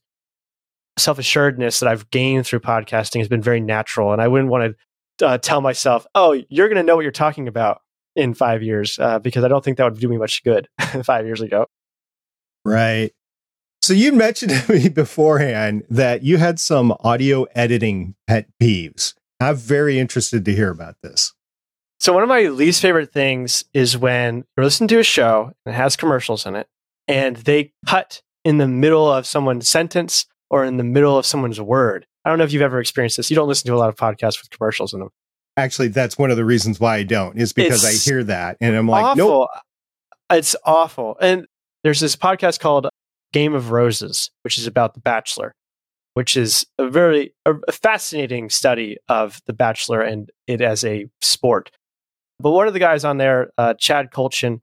self assuredness that I've gained through podcasting has been very natural. And I wouldn't want to uh, tell myself, oh, you're going to know what you're talking about in five years, uh, because I don't think that would do me much good five years ago. Right. So you mentioned to me beforehand that you had some audio editing pet peeves. I'm very interested to hear about this. So one of my least favorite things is when you're listening to a show and it has commercials in it, and they cut in the middle of someone's sentence or in the middle of someone's word. I don't know if you've ever experienced this. You don't listen to a lot of podcasts with commercials in them. Actually, that's one of the reasons why I don't, is because it's I hear that and I'm like, awful. nope. It's awful. And there's this podcast called Game of Roses, which is about The Bachelor, which is a very a fascinating study of The Bachelor and it as a sport. But one of the guys on there, uh, Chad Kultgen,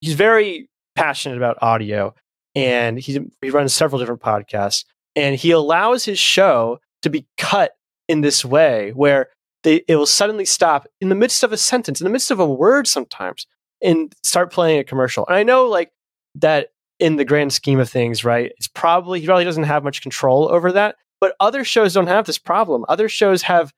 he's very passionate about audio and he, he runs several different podcasts. And he allows his show to be cut in this way where they, it will suddenly stop in the midst of a sentence, in the midst of a word sometimes, and start playing a commercial. And I know like that in the grand scheme of things, right? It's probably, he probably doesn't have much control over that. But other shows don't have this problem. Other shows have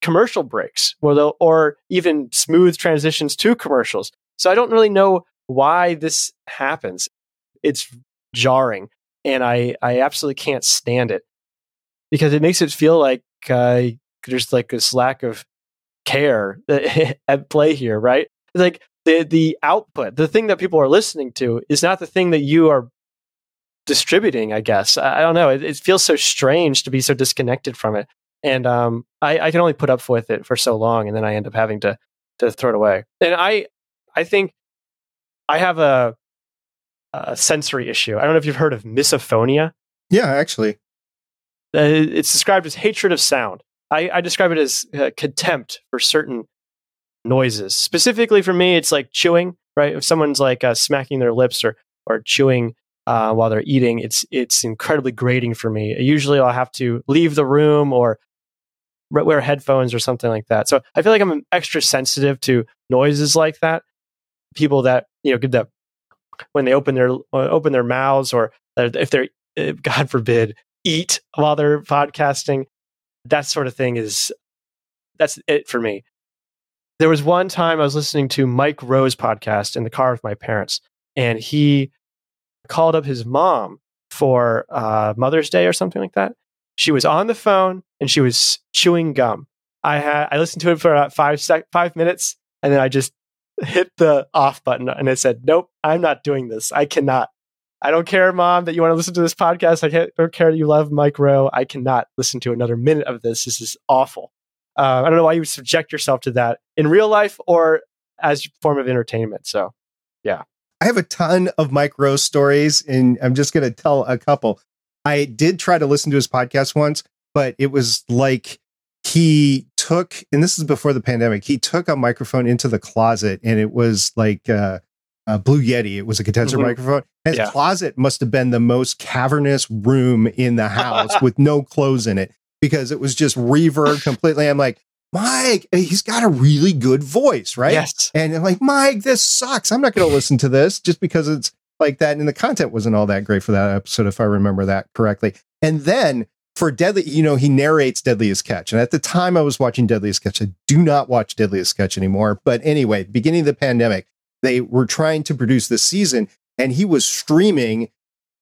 commercial breaks or, or even smooth transitions to commercials. So I don't really know why this happens. It's jarring and I, I absolutely can't stand it because it makes it feel like uh, there's like this lack of care at play here, right? Like the the output, the thing that people are listening to, is not the thing that you are distributing. I guess I, I don't know. It, it, feels so strange to be so disconnected from it and um, I, I can only put up with it for so long, and then I end up having to to throw it away. And I I think I have a, a sensory issue. I don't know if you've heard of misophonia. Yeah, actually, uh, it's described as hatred of sound. I, I describe it as uh, contempt for certain noises. Specifically for me, it's like chewing. Right, if someone's like uh, smacking their lips or or chewing uh, while they're eating, it's it's incredibly grating for me. Usually, I'll have to leave the room or wear headphones or something like that. So I feel like I'm extra sensitive to noises like that. People that you know, give that when they open their uh, open their mouths or if they're uh, God forbid eat while they're podcasting, that sort of thing is that's it for me. There was one time I was listening to Mike Rowe's podcast in the car with my parents, and he called up his mom for uh, Mother's Day or something like that. She was on the phone and she was chewing gum. I had I listened to it for about five sec- five minutes, and then I just hit the off button and I said, "Nope, I'm not doing this. I cannot. I don't care, mom, that you want to listen to this podcast. I don't care that you love Mike Rowe. I cannot listen to another minute of this. This is awful. Uh, I don't know why you would subject yourself to that in real life or as a form of entertainment. So, yeah. I have a ton of Mike Rowe stories, and I'm just going to tell a couple. I did try to listen to his podcast once, but it was like he took, and this is before the pandemic, he took a microphone into the closet and it was like uh, a Blue Yeti. It was a condenser mm-hmm. microphone. His Yeah. closet must have been the most cavernous room in the house with no clothes in it because it was just reverb completely. I'm like, Mike, he's got a really good voice, right? Yes. And I'm like, Mike, this sucks. I'm not going to listen to this just because it's like that. And the content wasn't all that great for that episode, if I remember that correctly. And then for Deadly, you know, he narrates Deadliest Catch. And at the time I was watching Deadliest Catch, I do not watch Deadliest Catch anymore. But anyway, beginning of the pandemic, they were trying to produce this season and he was streaming.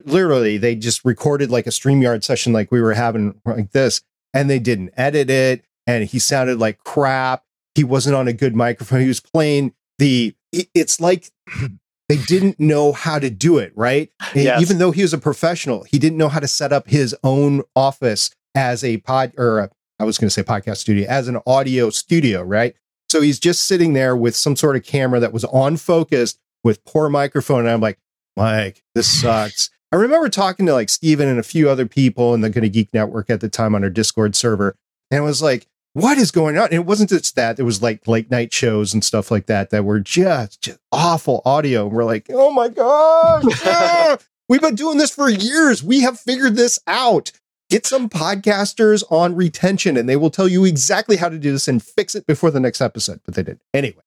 Literally, they just recorded like a StreamYard session like we were having like this, and they didn't edit it. And he sounded like crap. He wasn't on a good microphone. He was playing the, it's like they didn't know how to do it, right? Yes. Even though he was a professional, he didn't know how to set up his own office as a pod or a, I was going to say podcast studio, as an audio studio, right? So he's just sitting there with some sort of camera that was on focus with poor microphone. And I'm like, Mike, this sucks. I remember talking to like Steven and a few other people in the Gonna Geek Network at the time on our Discord server. And it was like, what is going on? And it wasn't just that, It was like late night shows and stuff like that that were just, just awful audio. And we're like, oh my gosh, yeah, we've been doing this for years. We have figured this out. Get some podcasters on retention and they will tell you exactly how to do this and fix it before the next episode. But they didn't. Anyway.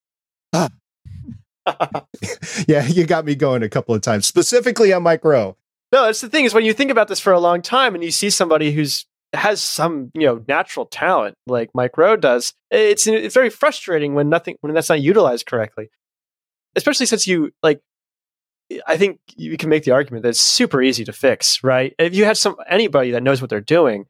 Ah. yeah, you got me going a couple of times, specifically on Mike Rowe. No, that's the thing is when you think about this for a long time and you see somebody who's has some you know natural talent like Mike Rowe does, it's it's very frustrating when nothing when that's not utilized correctly. Especially since you like, I think you can make the argument that it's super easy to fix, right? If you had some anybody that knows what they're doing,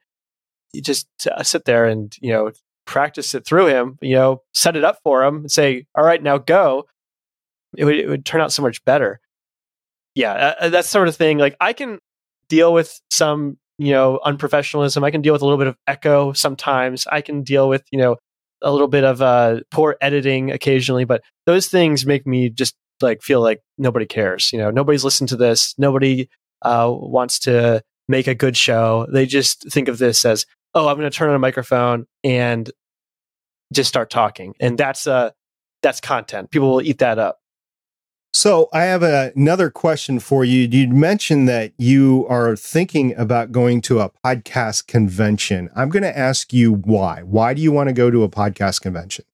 you just uh, sit there and you know practice it through him, you know, set it up for him and say, "All right, now go." It would it would turn out so much better yeah, uh, that sort of thing. Like I can deal with some, you know, unprofessionalism. I can deal with a little bit of echo sometimes. I can deal with, you know, a little bit of uh, poor editing occasionally. But those things make me just like feel like nobody cares. You know, nobody's listened to this. Nobody uh, wants to make a good show. They just think of this as, oh, I'm going to turn on a microphone and just start talking, and that's uh, that's content. People will eat that up. So I have a, another question for you. You mentioned that you are thinking about going to a podcast convention. I'm going to ask you why. Why do you want to go to a podcast convention?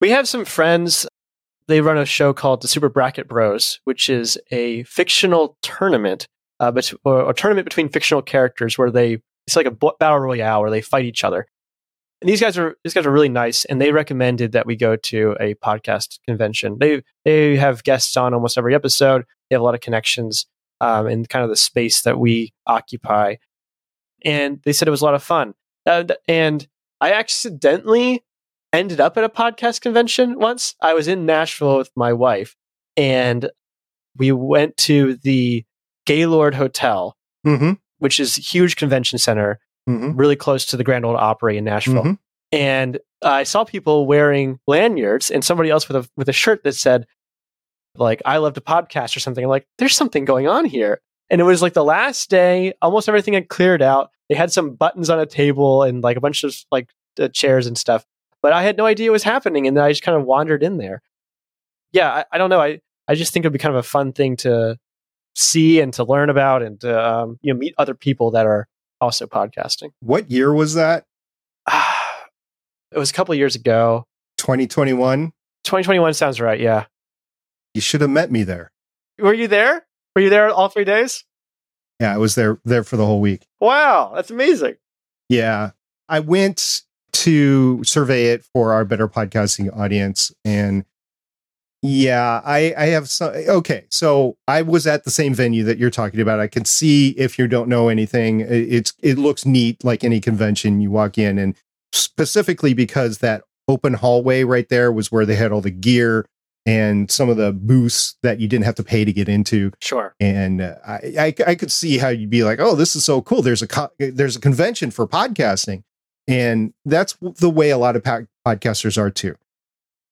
We have some friends. They run a show called the Super Bracket Bros, which is a fictional tournament, uh, bet- or a tournament between fictional characters where they it's like a battle royale where they fight each other. And these guys are these guys are really nice, and they recommended that we go to a podcast convention. They they have guests on almost every episode. They have a lot of connections um, in kind of the space that we occupy, and they said it was a lot of fun. Uh, and I accidentally ended up at a podcast convention once. I was in Nashville with my wife, and we went to the Gaylord Hotel, Mm-hmm. which is a huge convention center, Mm-hmm. really close to the Grand Ole Opry in Nashville. Mhm. And I saw people wearing lanyards, and somebody else with a with a shirt that said, like, "I love to podcast" or something. I'm like, there's something going on here. And it was like the last day, almost everything had cleared out. They had some buttons on a table and like a bunch of like uh, chairs and stuff, but I had no idea what was happening, and I just kind of wandered in there. Yeah, I, I don't know. I I just think it'd be kind of a fun thing to see and to learn about, and to, um, you know meet other people that are also podcasting. What year was that? it was a couple of years ago. 2021. 2021 sounds right. Yeah. You should have met me there. Were you there? Were you there all three days? Yeah, I was there there for the whole week. Wow, that's amazing. Yeah. I went to survey it for our better podcasting audience and yeah, I I have some okay. So I was at the same venue that you're talking about. I can see if you don't know anything, it- it's it looks neat like any convention you walk in and specifically because that open hallway right there was where they had all the gear and some of the booths that you didn't have to pay to get into Sure. and uh, I, I I could see how you'd be like, oh, this is so cool. There's a co- there's a convention for podcasting, and that's the way a lot of po- podcasters are too.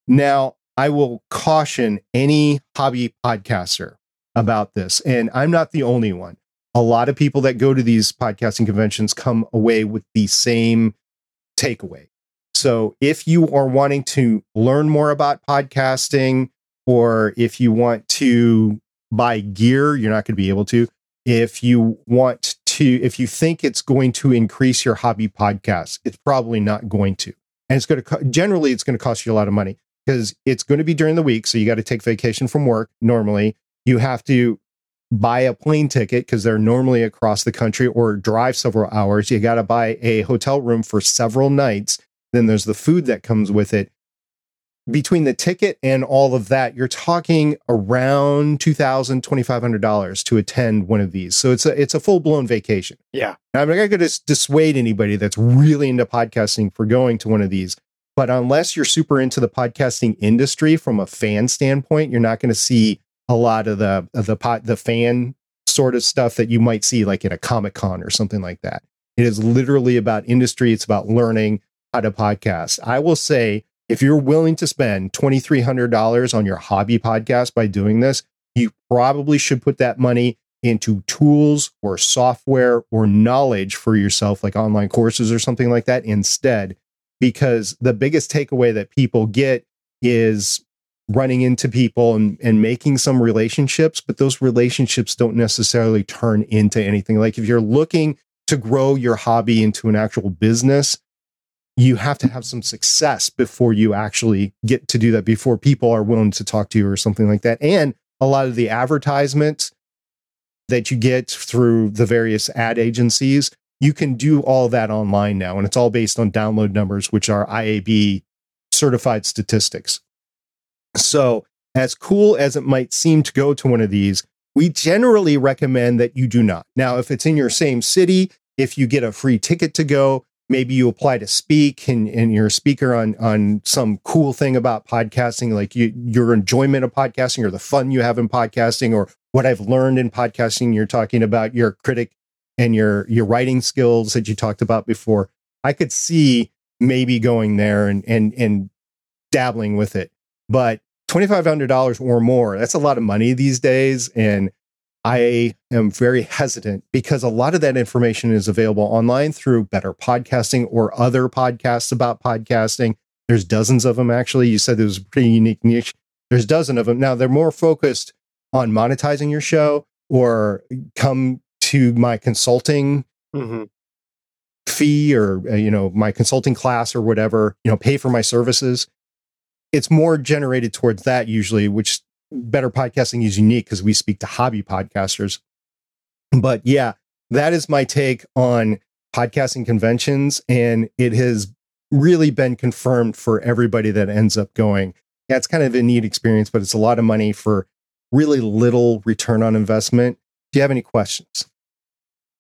Now, I will caution any hobby podcaster about this, and I'm not the only one. A lot of people that go to these podcasting conventions come away with the same takeaway. So, if you are wanting to learn more about podcasting, or if you want to buy gear, you're not going to be able to. If you want to, if you think it's going to increase your hobby podcast, it's probably not going to. And it's going to, generally, it's going to cost you a lot of money because it's going to be during the week. So you got to take vacation from work normally. You have to buy a plane ticket because they're normally across the country or drive several hours. You got to buy a hotel room for several nights. Then there's the food that comes with it. Between the ticket and all of that, you're talking around $2,000, $2,500 to attend one of these. So it's a, it's a full blown vacation. Yeah. Now, I'm not going to dissuade anybody that's really into podcasting for going to one of these. But unless you're super into the podcasting industry from a fan standpoint, you're not going to see a lot of the of the pot the fan sort of stuff that you might see like in a comic con or something like that. It is literally about industry. It's about learning how to podcast. I will say if you're willing to spend $2300 on your hobby podcast by doing this you probably should put that money into tools or software or knowledge for yourself like online courses or something like that. Instead because the biggest takeaway that people get is running into people and, and making some relationships, but those relationships don't necessarily turn into anything. Like if you're looking to grow your hobby into an actual business, you have to have some success before you actually get to do that, before people are willing to talk to you or something like that. And a lot of the advertisements that you get through the various ad agencies, you can do all that online now. And it's all based on download numbers, which are IAB certified statistics. So, as cool as it might seem to go to one of these, we generally recommend that you do not. Now, if it's in your same city, if you get a free ticket to go, maybe you apply to speak and, and you're a speaker on, on some cool thing about podcasting, like you, your enjoyment of podcasting or the fun you have in podcasting or what I've learned in podcasting. You're talking about your critic and your, your writing skills that you talked about before. I could see maybe going there and, and, and dabbling with it. But $2,500 or more, that's a lot of money these days. And I am very hesitant because a lot of that information is available online through Better Podcasting or other podcasts about podcasting. There's dozens of them, actually. You said there was a pretty unique niche. There's a dozen of them. Now, they're more focused on monetizing your show or come to my consulting mm-hmm. fee or, uh, you know, my consulting class or whatever, you know, pay for my services it's more generated towards that usually, which better podcasting is unique because we speak to hobby podcasters. But yeah, that is my take on podcasting conventions. And it has really been confirmed for everybody that ends up going. Yeah, it's kind of a neat experience, but it's a lot of money for really little return on investment. Do you have any questions?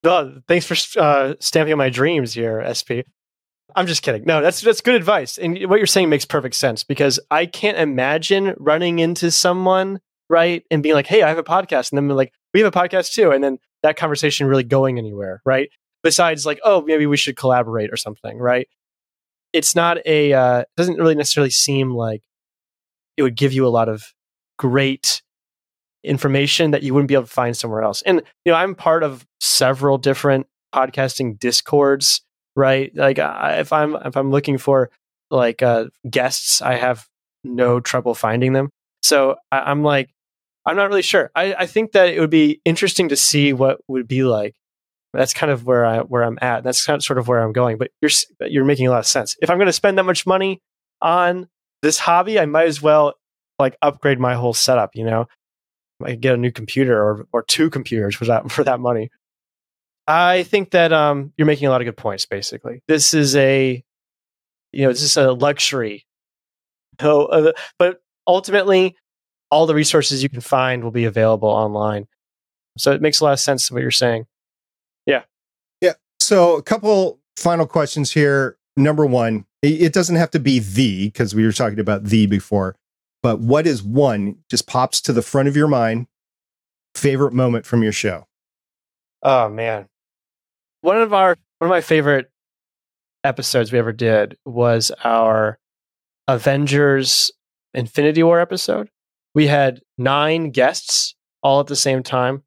Oh, thanks for uh, stamping on my dreams here, SP. I'm just kidding. No, that's that's good advice. And what you're saying makes perfect sense because I can't imagine running into someone, right, and being like, "Hey, I have a podcast." And then like, "We have a podcast too." And then that conversation really going anywhere, right? Besides like, "Oh, maybe we should collaborate or something," right? It's not a uh doesn't really necessarily seem like it would give you a lot of great information that you wouldn't be able to find somewhere else. And you know, I'm part of several different podcasting discords right? Like if I'm if I'm looking for like uh, guests, I have no trouble finding them. So I, am like, I'm not really sure. I, I think that it would be interesting to see what would be like. That's kind of where I where I'm at. That's kind of sort of where I'm going. But you're you're making a lot of sense. If I'm going to spend that much money on this hobby, I might as well like upgrade my whole setup. You know, I could get a new computer or or two computers for that for that money. I think that um, you're making a lot of good points. Basically, this is a, you know, this is a luxury. So, uh, but ultimately, all the resources you can find will be available online. So it makes a lot of sense what you're saying. Yeah. Yeah. So a couple final questions here. Number one, it doesn't have to be the because we were talking about the before, but what is one just pops to the front of your mind favorite moment from your show? Oh man one of our one of my favorite episodes we ever did was our Avengers Infinity War episode. We had nine guests all at the same time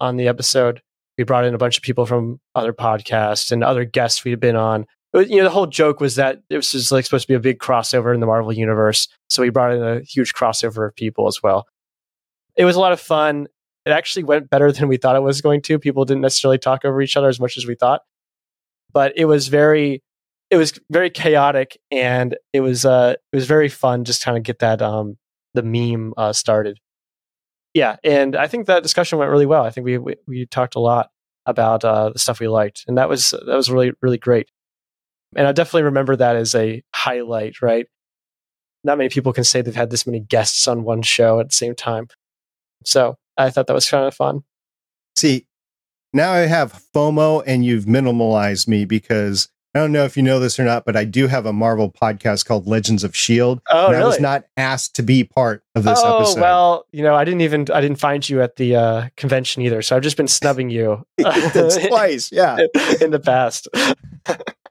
on the episode. We brought in a bunch of people from other podcasts and other guests we had been on. Was, you know, the whole joke was that this was like supposed to be a big crossover in the Marvel universe. So we brought in a huge crossover of people as well. it was a lot of fun. It actually went better than we thought it was going to. People didn't necessarily talk over each other as much as we thought, but it was very, it was very chaotic, and it was uh, it was very fun just kind of get that um the meme uh, started. Yeah, and I think that discussion went really well. I think we we, we talked a lot about uh, the stuff we liked, and that was that was really really great. And I definitely remember that as a highlight. Right, not many people can say they've had this many guests on one show at the same time. So I thought that was kind of fun. See, now I have FOMO, and you've minimalized me because I don't know if you know this or not, but I do have a Marvel podcast called Legends of Shield. Oh, and really? I was not asked to be part of this oh episode. well, you know, I didn't even I didn't find you at the uh, convention either, so I've just been snubbing you twice, yeah. in the past.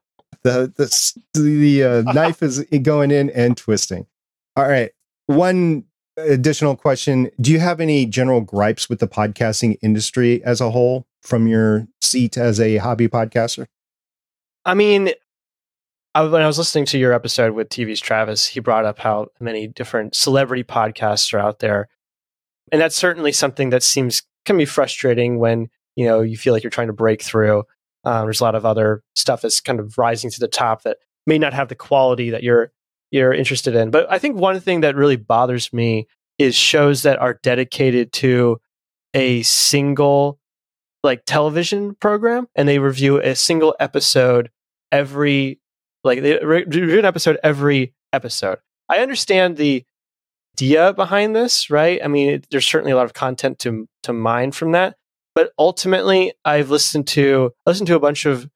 The the the uh, knife is going in and twisting. All right, one additional question: Do you have any general gripes with the podcasting industry as a whole from your seat as a hobby podcaster? I mean, I, when I was listening to your episode with TV's Travis, he brought up how many different celebrity podcasts are out there, and that's certainly something that seems can be frustrating when you know you feel like you're trying to break through. Um, there's a lot of other stuff that's kind of rising to the top that may not have the quality that you're you're interested in. But I think one thing that really bothers me is shows that are dedicated to a single like television program and they review a single episode every like they re- review an episode every episode. I understand the idea behind this, right? I mean, it, there's certainly a lot of content to to mine from that, but ultimately, I've listened to listened to a bunch of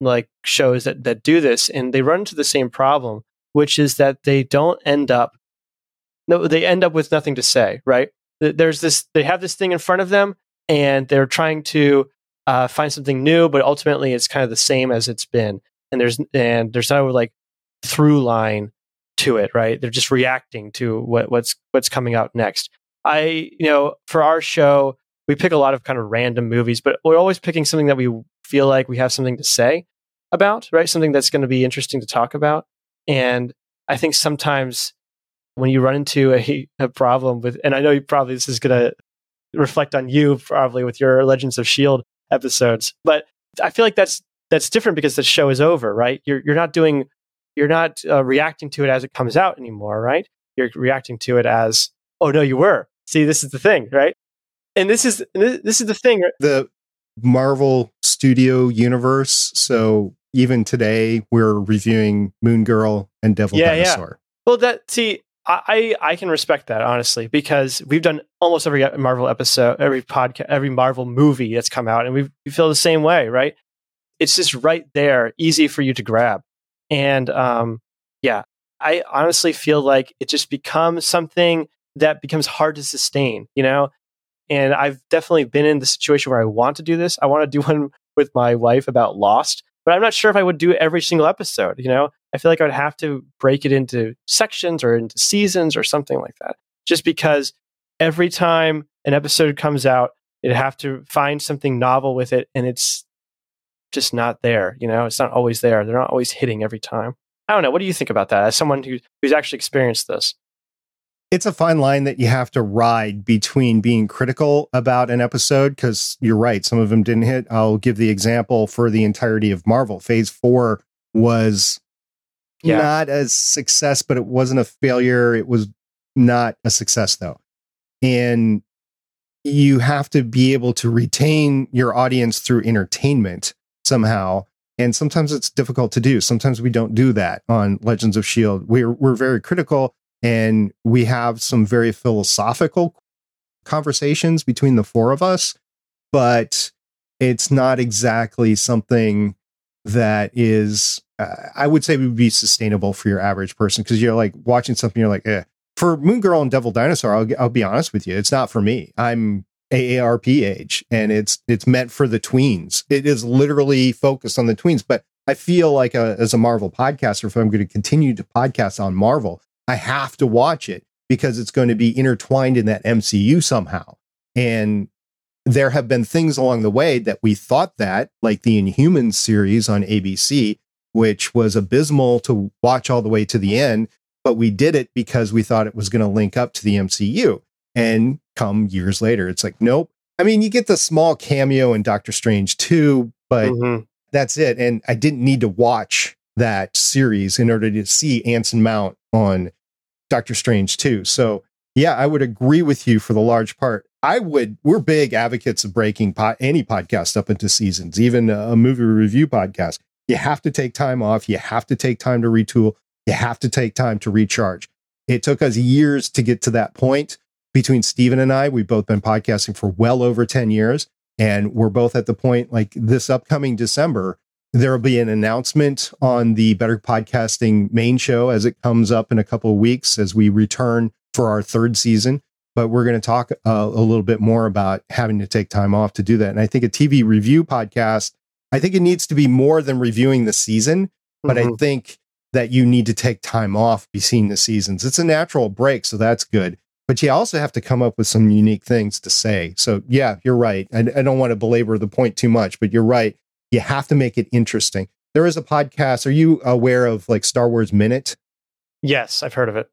like shows that that do this, and they run into the same problem, which is that they don't end up no, they end up with nothing to say, right? There's this they have this thing in front of them, and they're trying to uh, find something new, but ultimately, it's kind of the same as it's been, and there's and there's no like through line to it, right? They're just reacting to what, what's what's coming out next. I, you know, for our show, we pick a lot of kind of random movies, but we're always picking something that we feel like we have something to say about, right? Something that's going to be interesting to talk about. And I think sometimes when you run into a, a problem with, and I know you probably this is going to reflect on you probably with your Legends of Shield episodes, but I feel like that's that's different because the show is over, right? You're you're not doing you're not uh, reacting to it as it comes out anymore, right? You're reacting to it as, oh no, you were. See, this is the thing, right? And this is this is the thing. right? The Marvel Studio universe. So even today, we're reviewing Moon Girl and Devil Yeah, yeah. Well, that see, I I I can respect that honestly because we've done almost every Marvel episode, every podcast, every Marvel movie that's come out, and we we feel the same way, right? It's just right there, easy for you to grab, and um, yeah, I honestly feel like it just becomes something that becomes hard to sustain, you know. And I've definitely been in the situation where I want to do this. I want to do one with my wife about Lost, but I'm not sure if I would do every single episode. You know, I feel like I would have to break it into sections or into seasons or something like that. Just because every time an episode comes out, it'd have to find something novel with it, and it's just not there. You know, it's not always there. They're not always hitting every time. I don't know. What do you think about that as someone who, who's actually experienced this? It's a fine line that you have to ride between being critical about an episode because you're right, some of them didn't hit. I'll give the example for the entirety of Marvel. Phase four was Yeah. not a success, but it wasn't a failure. It was not a success though. And you have to be able to retain your audience through entertainment somehow. And sometimes it's difficult to do. Sometimes we don't do that on Legends of Shield. We're we're very critical and we have some very philosophical conversations between the four of us, but it's not exactly something that is uh, I would say would be sustainable for your average person because you're like watching something you're like eh. for Moon Girl and Devil Dinosaur I'll I'll be honest with you it's not for me I'm AARP age and it's it's meant for the tweens it is literally focused on the tweens but I feel like a, as a Marvel podcaster if I'm going to continue to podcast on Marvel I have to watch it because it's going to be intertwined in that MCU somehow and there have been things along the way that we thought that, like the Inhumans series on ABC, which was abysmal to watch all the way to the end, but we did it because we thought it was going to link up to the MCU. And come years later. It's like, nope. I mean, you get the small cameo in Doctor Strange too, but mm-hmm. that's it. And I didn't need to watch that series in order to see Anson Mount on Doctor Strange too. So yeah, I would agree with you for the large part. I would. We're big advocates of breaking po- any podcast up into seasons, even a movie review podcast. You have to take time off. You have to take time to retool. You have to take time to recharge. It took us years to get to that point. Between Stephen and I, we've both been podcasting for well over 10 years. And we're both at the point like this upcoming December, there will be an announcement on the Better Podcasting main show as it comes up in a couple of weeks as we return for our third season. But we're going to talk uh, a little bit more about having to take time off to do that. And I think a TV review podcast, I think it needs to be more than reviewing the season, but mm-hmm. I think that you need to take time off between the seasons. It's a natural break, so that's good. But you also have to come up with some unique things to say. So, yeah, you're right. I, I don't want to belabor the point too much, but you're right you have to make it interesting. There is a podcast. Are you aware of like Star Wars Minute? Yes, I've heard of it.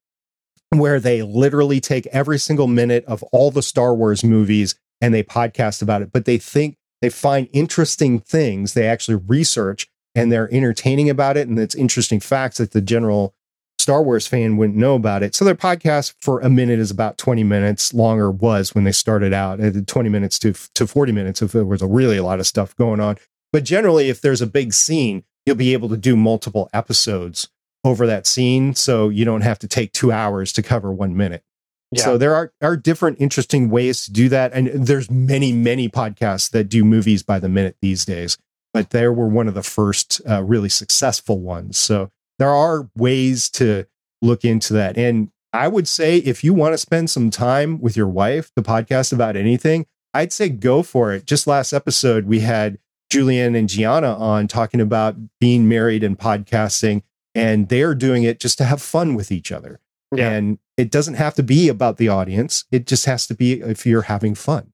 Where they literally take every single minute of all the Star Wars movies and they podcast about it, but they think they find interesting things. They actually research and they're entertaining about it. And it's interesting facts that the general Star Wars fan wouldn't know about it. So their podcast for a minute is about 20 minutes longer was when they started out at 20 minutes to, to 40 minutes if there was a really a lot of stuff going on. But generally, if there's a big scene, you'll be able to do multiple episodes over that scene. So you don't have to take two hours to cover one minute. Yeah. So there are, are different interesting ways to do that. And there's many, many podcasts that do movies by the minute these days, but they were one of the first uh, really successful ones. So there are ways to look into that. And I would say if you want to spend some time with your wife to podcast about anything, I'd say go for it. Just last episode, we had Julian and Gianna on talking about being married and podcasting, and they're doing it just to have fun with each other. Yeah. And it doesn't have to be about the audience, it just has to be if you're having fun.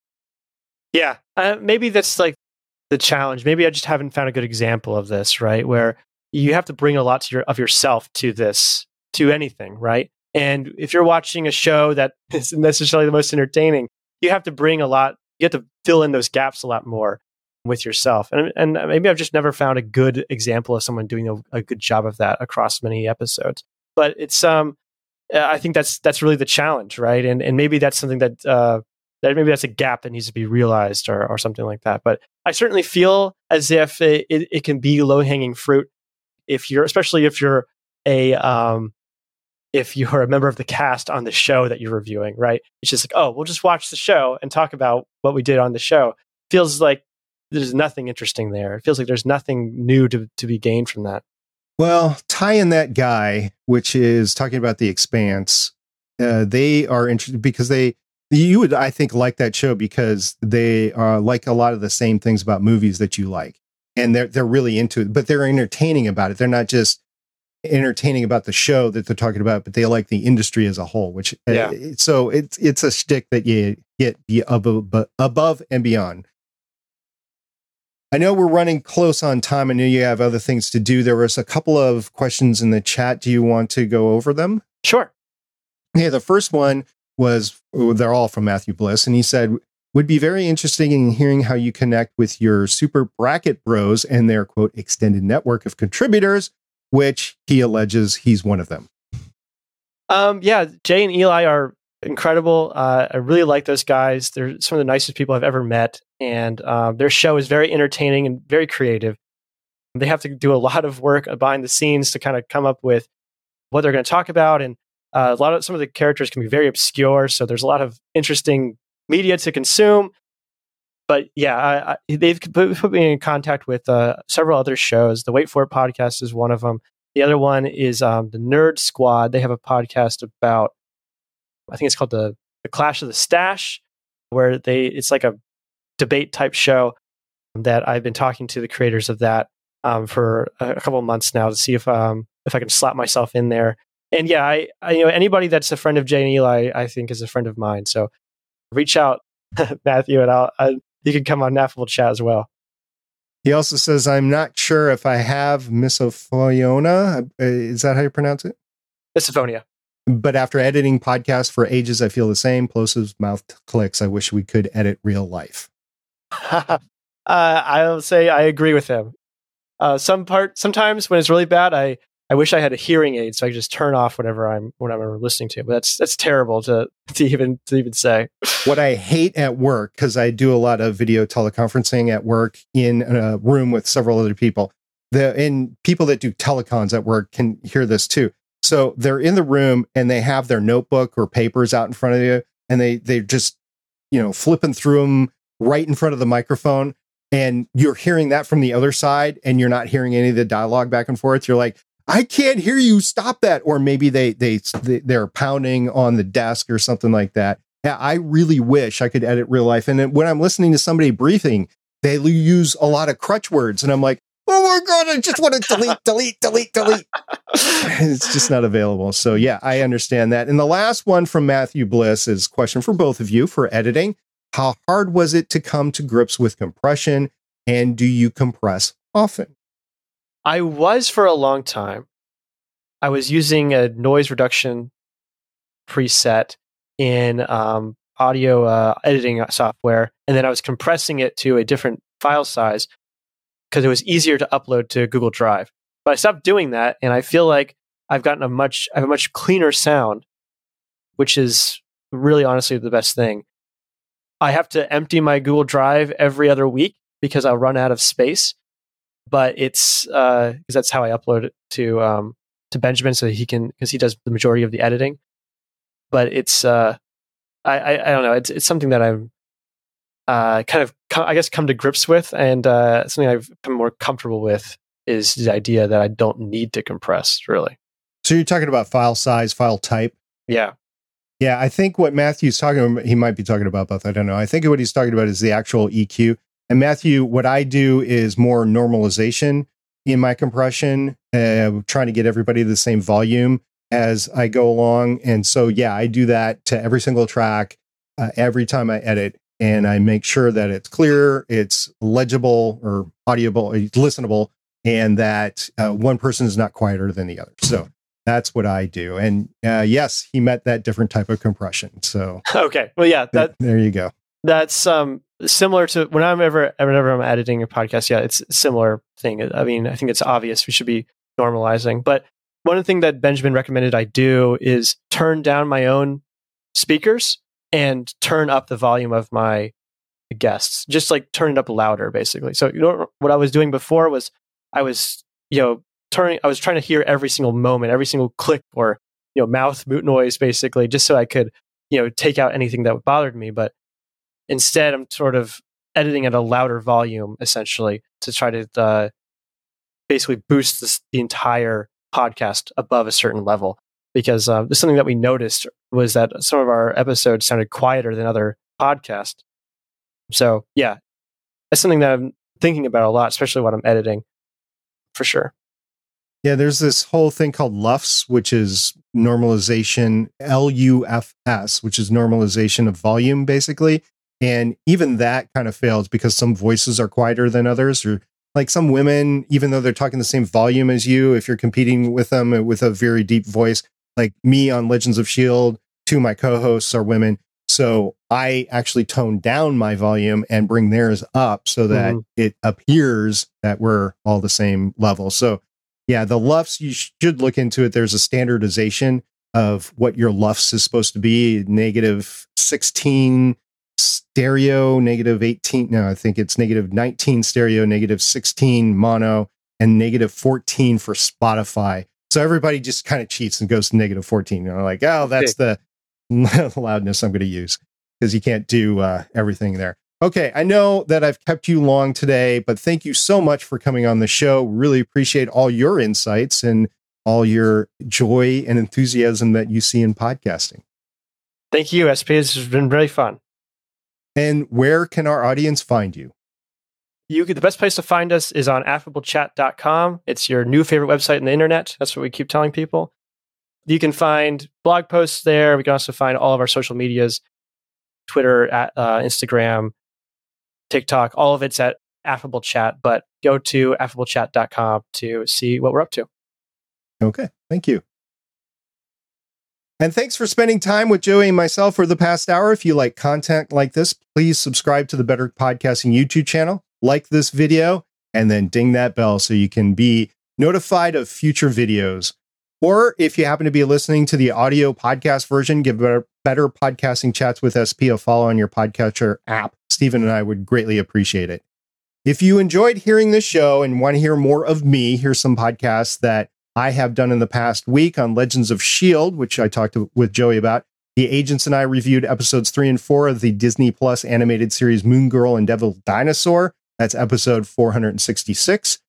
Yeah. Uh, maybe that's like the challenge. Maybe I just haven't found a good example of this, right? Where you have to bring a lot to your, of yourself to this, to anything, right? And if you're watching a show that isn't necessarily the most entertaining, you have to bring a lot, you have to fill in those gaps a lot more with yourself. And, and maybe I've just never found a good example of someone doing a, a good job of that across many episodes. But it's um, I think that's that's really the challenge, right? And and maybe that's something that uh, that maybe that's a gap that needs to be realized or or something like that. But I certainly feel as if it, it, it can be low hanging fruit if you're, especially if you're a um, if you're a member of the cast on the show that you're reviewing, right? It's just like, oh, we'll just watch the show and talk about what we did on the show. Feels like there's nothing interesting there. It feels like there's nothing new to, to be gained from that. Well, tie in that guy, which is talking about the expanse. Uh, they are interested because they, you would, I think, like that show because they are like a lot of the same things about movies that you like, and they're they're really into it. But they're entertaining about it. They're not just entertaining about the show that they're talking about, but they like the industry as a whole. Which, uh, yeah. Uh, so it's it's a stick that you get be above above and beyond. I know we're running close on time. I know you have other things to do. There was a couple of questions in the chat. Do you want to go over them? Sure. Yeah, the first one was they're all from Matthew Bliss, and he said, would be very interesting in hearing how you connect with your super bracket bros and their quote extended network of contributors, which he alleges he's one of them. Um, yeah, Jay and Eli are incredible. Uh, I really like those guys. They're some of the nicest people I've ever met, and uh, their show is very entertaining and very creative. They have to do a lot of work behind the scenes to kind of come up with what they're going to talk about, and uh, a lot of some of the characters can be very obscure. So there's a lot of interesting media to consume. But yeah, I, I, they've put me in contact with uh, several other shows. The Wait For It podcast is one of them. The other one is um, the Nerd Squad. They have a podcast about I think it's called the the Clash of the Stash, where they it's like a debate type show that I've been talking to the creators of that um, for a, couple of months now to see if um, if I can slap myself in there. And yeah, I, I, you know anybody that's a friend of Jay and Eli, I think is a friend of mine. So reach out, Matthew, and I'll I, you can come on Affable Chat as well. He also says, "I'm not sure if I have misophonia. Uh, is that how you pronounce it? Misophonia. but after editing podcasts for ages, I feel the same. Plosive's mouth clicks. I wish we could edit real life. uh, I'll say I agree with him. Uh, some part, sometimes when it's really bad, I, I wish I had a hearing aid so I could just turn off whatever I'm whatever I'm listening to. But that's that's terrible to to even to even say. what I hate at work because I do a lot of video teleconferencing at work in a room with several other people. The and people that do telecons at work can hear this too. So they're in the room and they have their notebook or papers out in front of you, and they they just you know flipping through them right in front of the microphone and you're hearing that from the other side and you're not hearing any of the dialogue back and forth you're like i can't hear you. Stop that. Or maybe they they they're pounding on the desk or something like that. Yeah i really wish i could edit real life. And when i'm listening to somebody briefing they use a lot of crutch words and i'm like oh my god i just want to delete delete delete delete. It's just not available. So yeah i understand that. And the last one from matthew bliss is question for both of you for editing how hard was it to come to grips with compression? And do you compress often? I was for a long time. I was using a noise reduction preset in um, audio uh, editing software, and then I was compressing it to a different file size because it was easier to upload to Google Drive. But I stopped doing that, and I feel like I've gotten a much I have a much cleaner sound, which is really honestly the best thing. I have to empty my Google Drive every other week because I'll run out of space. But it's because uh, that's how I upload it to um, to Benjamin, so he can because he does the majority of the editing. But it's uh, I, I, I don't know. It's it's something that I'm uh, kind of I guess come to grips with, and uh, something I've become more comfortable with is the idea that I don't need to compress really. So you're talking about file size, file type. Yeah. Yeah, I think what Matthew's talking about, he might be talking about both. I don't know. I think what he's talking about is the actual EQ. And Matthew, what I do is more normalization in my compression, uh, trying to get everybody the same volume as I go along. And so, yeah, I do that to every single track uh, every time I edit. And I make sure that it's clear, it's legible or audible, listenable, and that uh, one person is not quieter than the other. So that's what I do. And uh, yes, he met that different type of compression. So okay, well, yeah, that there you go. That's um similar to when I'm ever whenever I'm editing a podcast. Yeah, it's a similar thing. I mean, I think it's obvious we should be normalizing. But one thing that Benjamin recommended I do is turn down my own speakers and turn up the volume of my guests. Just like turn it up louder, basically. So you know what I was doing before was I was you know turning I was trying to hear every single moment, every single click or you know mouth moot noise basically just so I could you know take out anything that bothered me. But instead I'm sort of editing at a louder volume essentially to try to uh, basically boost this, the entire podcast above a certain level. Because uh, something that we noticed was that some of our episodes sounded quieter than other podcasts. So yeah that's something that i'm thinking about a lot especially when i'm editing for sure yeah, there's this whole thing called LUFS, which is normalization, L U F S, which is normalization of volume, basically. And even that kind of fails because some voices are quieter than others, or like some women, even though they're talking the same volume as you, if you're competing with them with a very deep voice, like me on Legends of S.H.I.E.L.D., two of my co hosts are women. So I actually tone down my volume and bring theirs up so that mm-hmm. it appears that we're all the same level. So yeah, the LUFS, you should look into it. There's a standardization of what your LUFS is supposed to be negative 16 stereo, negative 18. No, I think it's negative 19 stereo, negative 16 mono, and negative 14 for Spotify. So everybody just kind of cheats and goes to negative 14. You know, like, oh, that's the loudness I'm going to use because you can't do uh, everything there. Okay, I know that I've kept you long today, but thank you so much for coming on the show. Really appreciate all your insights and all your joy and enthusiasm that you see in podcasting. Thank you, SP. This has been really fun. And where can our audience find you? You the best place to find us is on affablechat.com. It's your new favorite website on the internet. That's what we keep telling people. You can find blog posts there. We can also find all of our social medias, Twitter, at, uh, Instagram, TikTok, all of it's at Affable Chat, but go to affablechat.com to see what we're up to. Okay. Thank you. And thanks for spending time with Joey and myself for the past hour. If you like content like this, please subscribe to the Better Podcasting YouTube channel, like this video, and then ding that bell so you can be notified of future videos. Or if you happen to be listening to the audio podcast version, give Better, better Podcasting Chats with SP a follow on your podcatcher app. Stephen and I would greatly appreciate it. If you enjoyed hearing this show and want to hear more of me, here's some podcasts that I have done in the past week on Legends of S.H.I.E.L.D., which I talked to, with Joey about. The agents and I reviewed episodes three and four of the Disney Plus animated series Moon Girl and Devil Dinosaur. That's episode 466.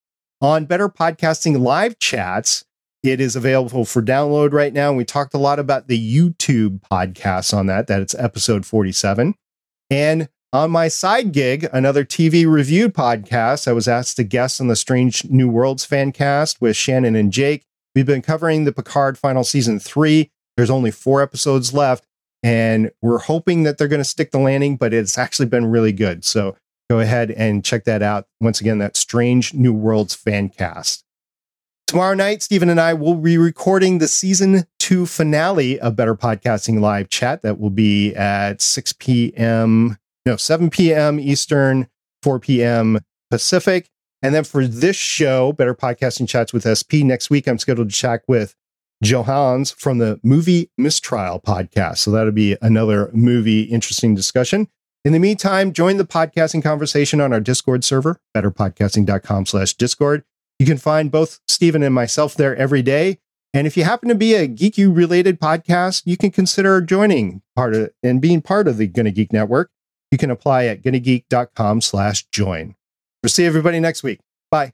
On Better Podcasting Live Chats, it is available for download right now. And we talked a lot about the YouTube podcast on that, that it's episode 47. And on my side gig, another TV reviewed podcast, I was asked to guest on the Strange New Worlds fan cast with Shannon and Jake. We've been covering the Picard final season three. There's only four episodes left, and we're hoping that they're going to stick the landing, but it's actually been really good. So go ahead and check that out. Once again, that Strange New Worlds fan cast. Tomorrow night, Stephen and I will be recording the season two finale of Better Podcasting Live Chat. That will be at 6 p.m no, 7 p.m. Eastern, 4 p.m. Pacific. And then for this show, Better Podcasting Chats with SP, next week I'm scheduled to chat with Johans from the Movie Mistrial podcast. So that'll be another movie interesting discussion. In the meantime, join the podcasting conversation on our Discord server, betterpodcasting.com slash Discord. You can find both Stephen and myself there every day. And if you happen to be a Geeky related podcast, you can consider joining part of and being part of the Gonna Geek Network. You can apply at gonnageek.com slash join. We'll see everybody next week. Bye.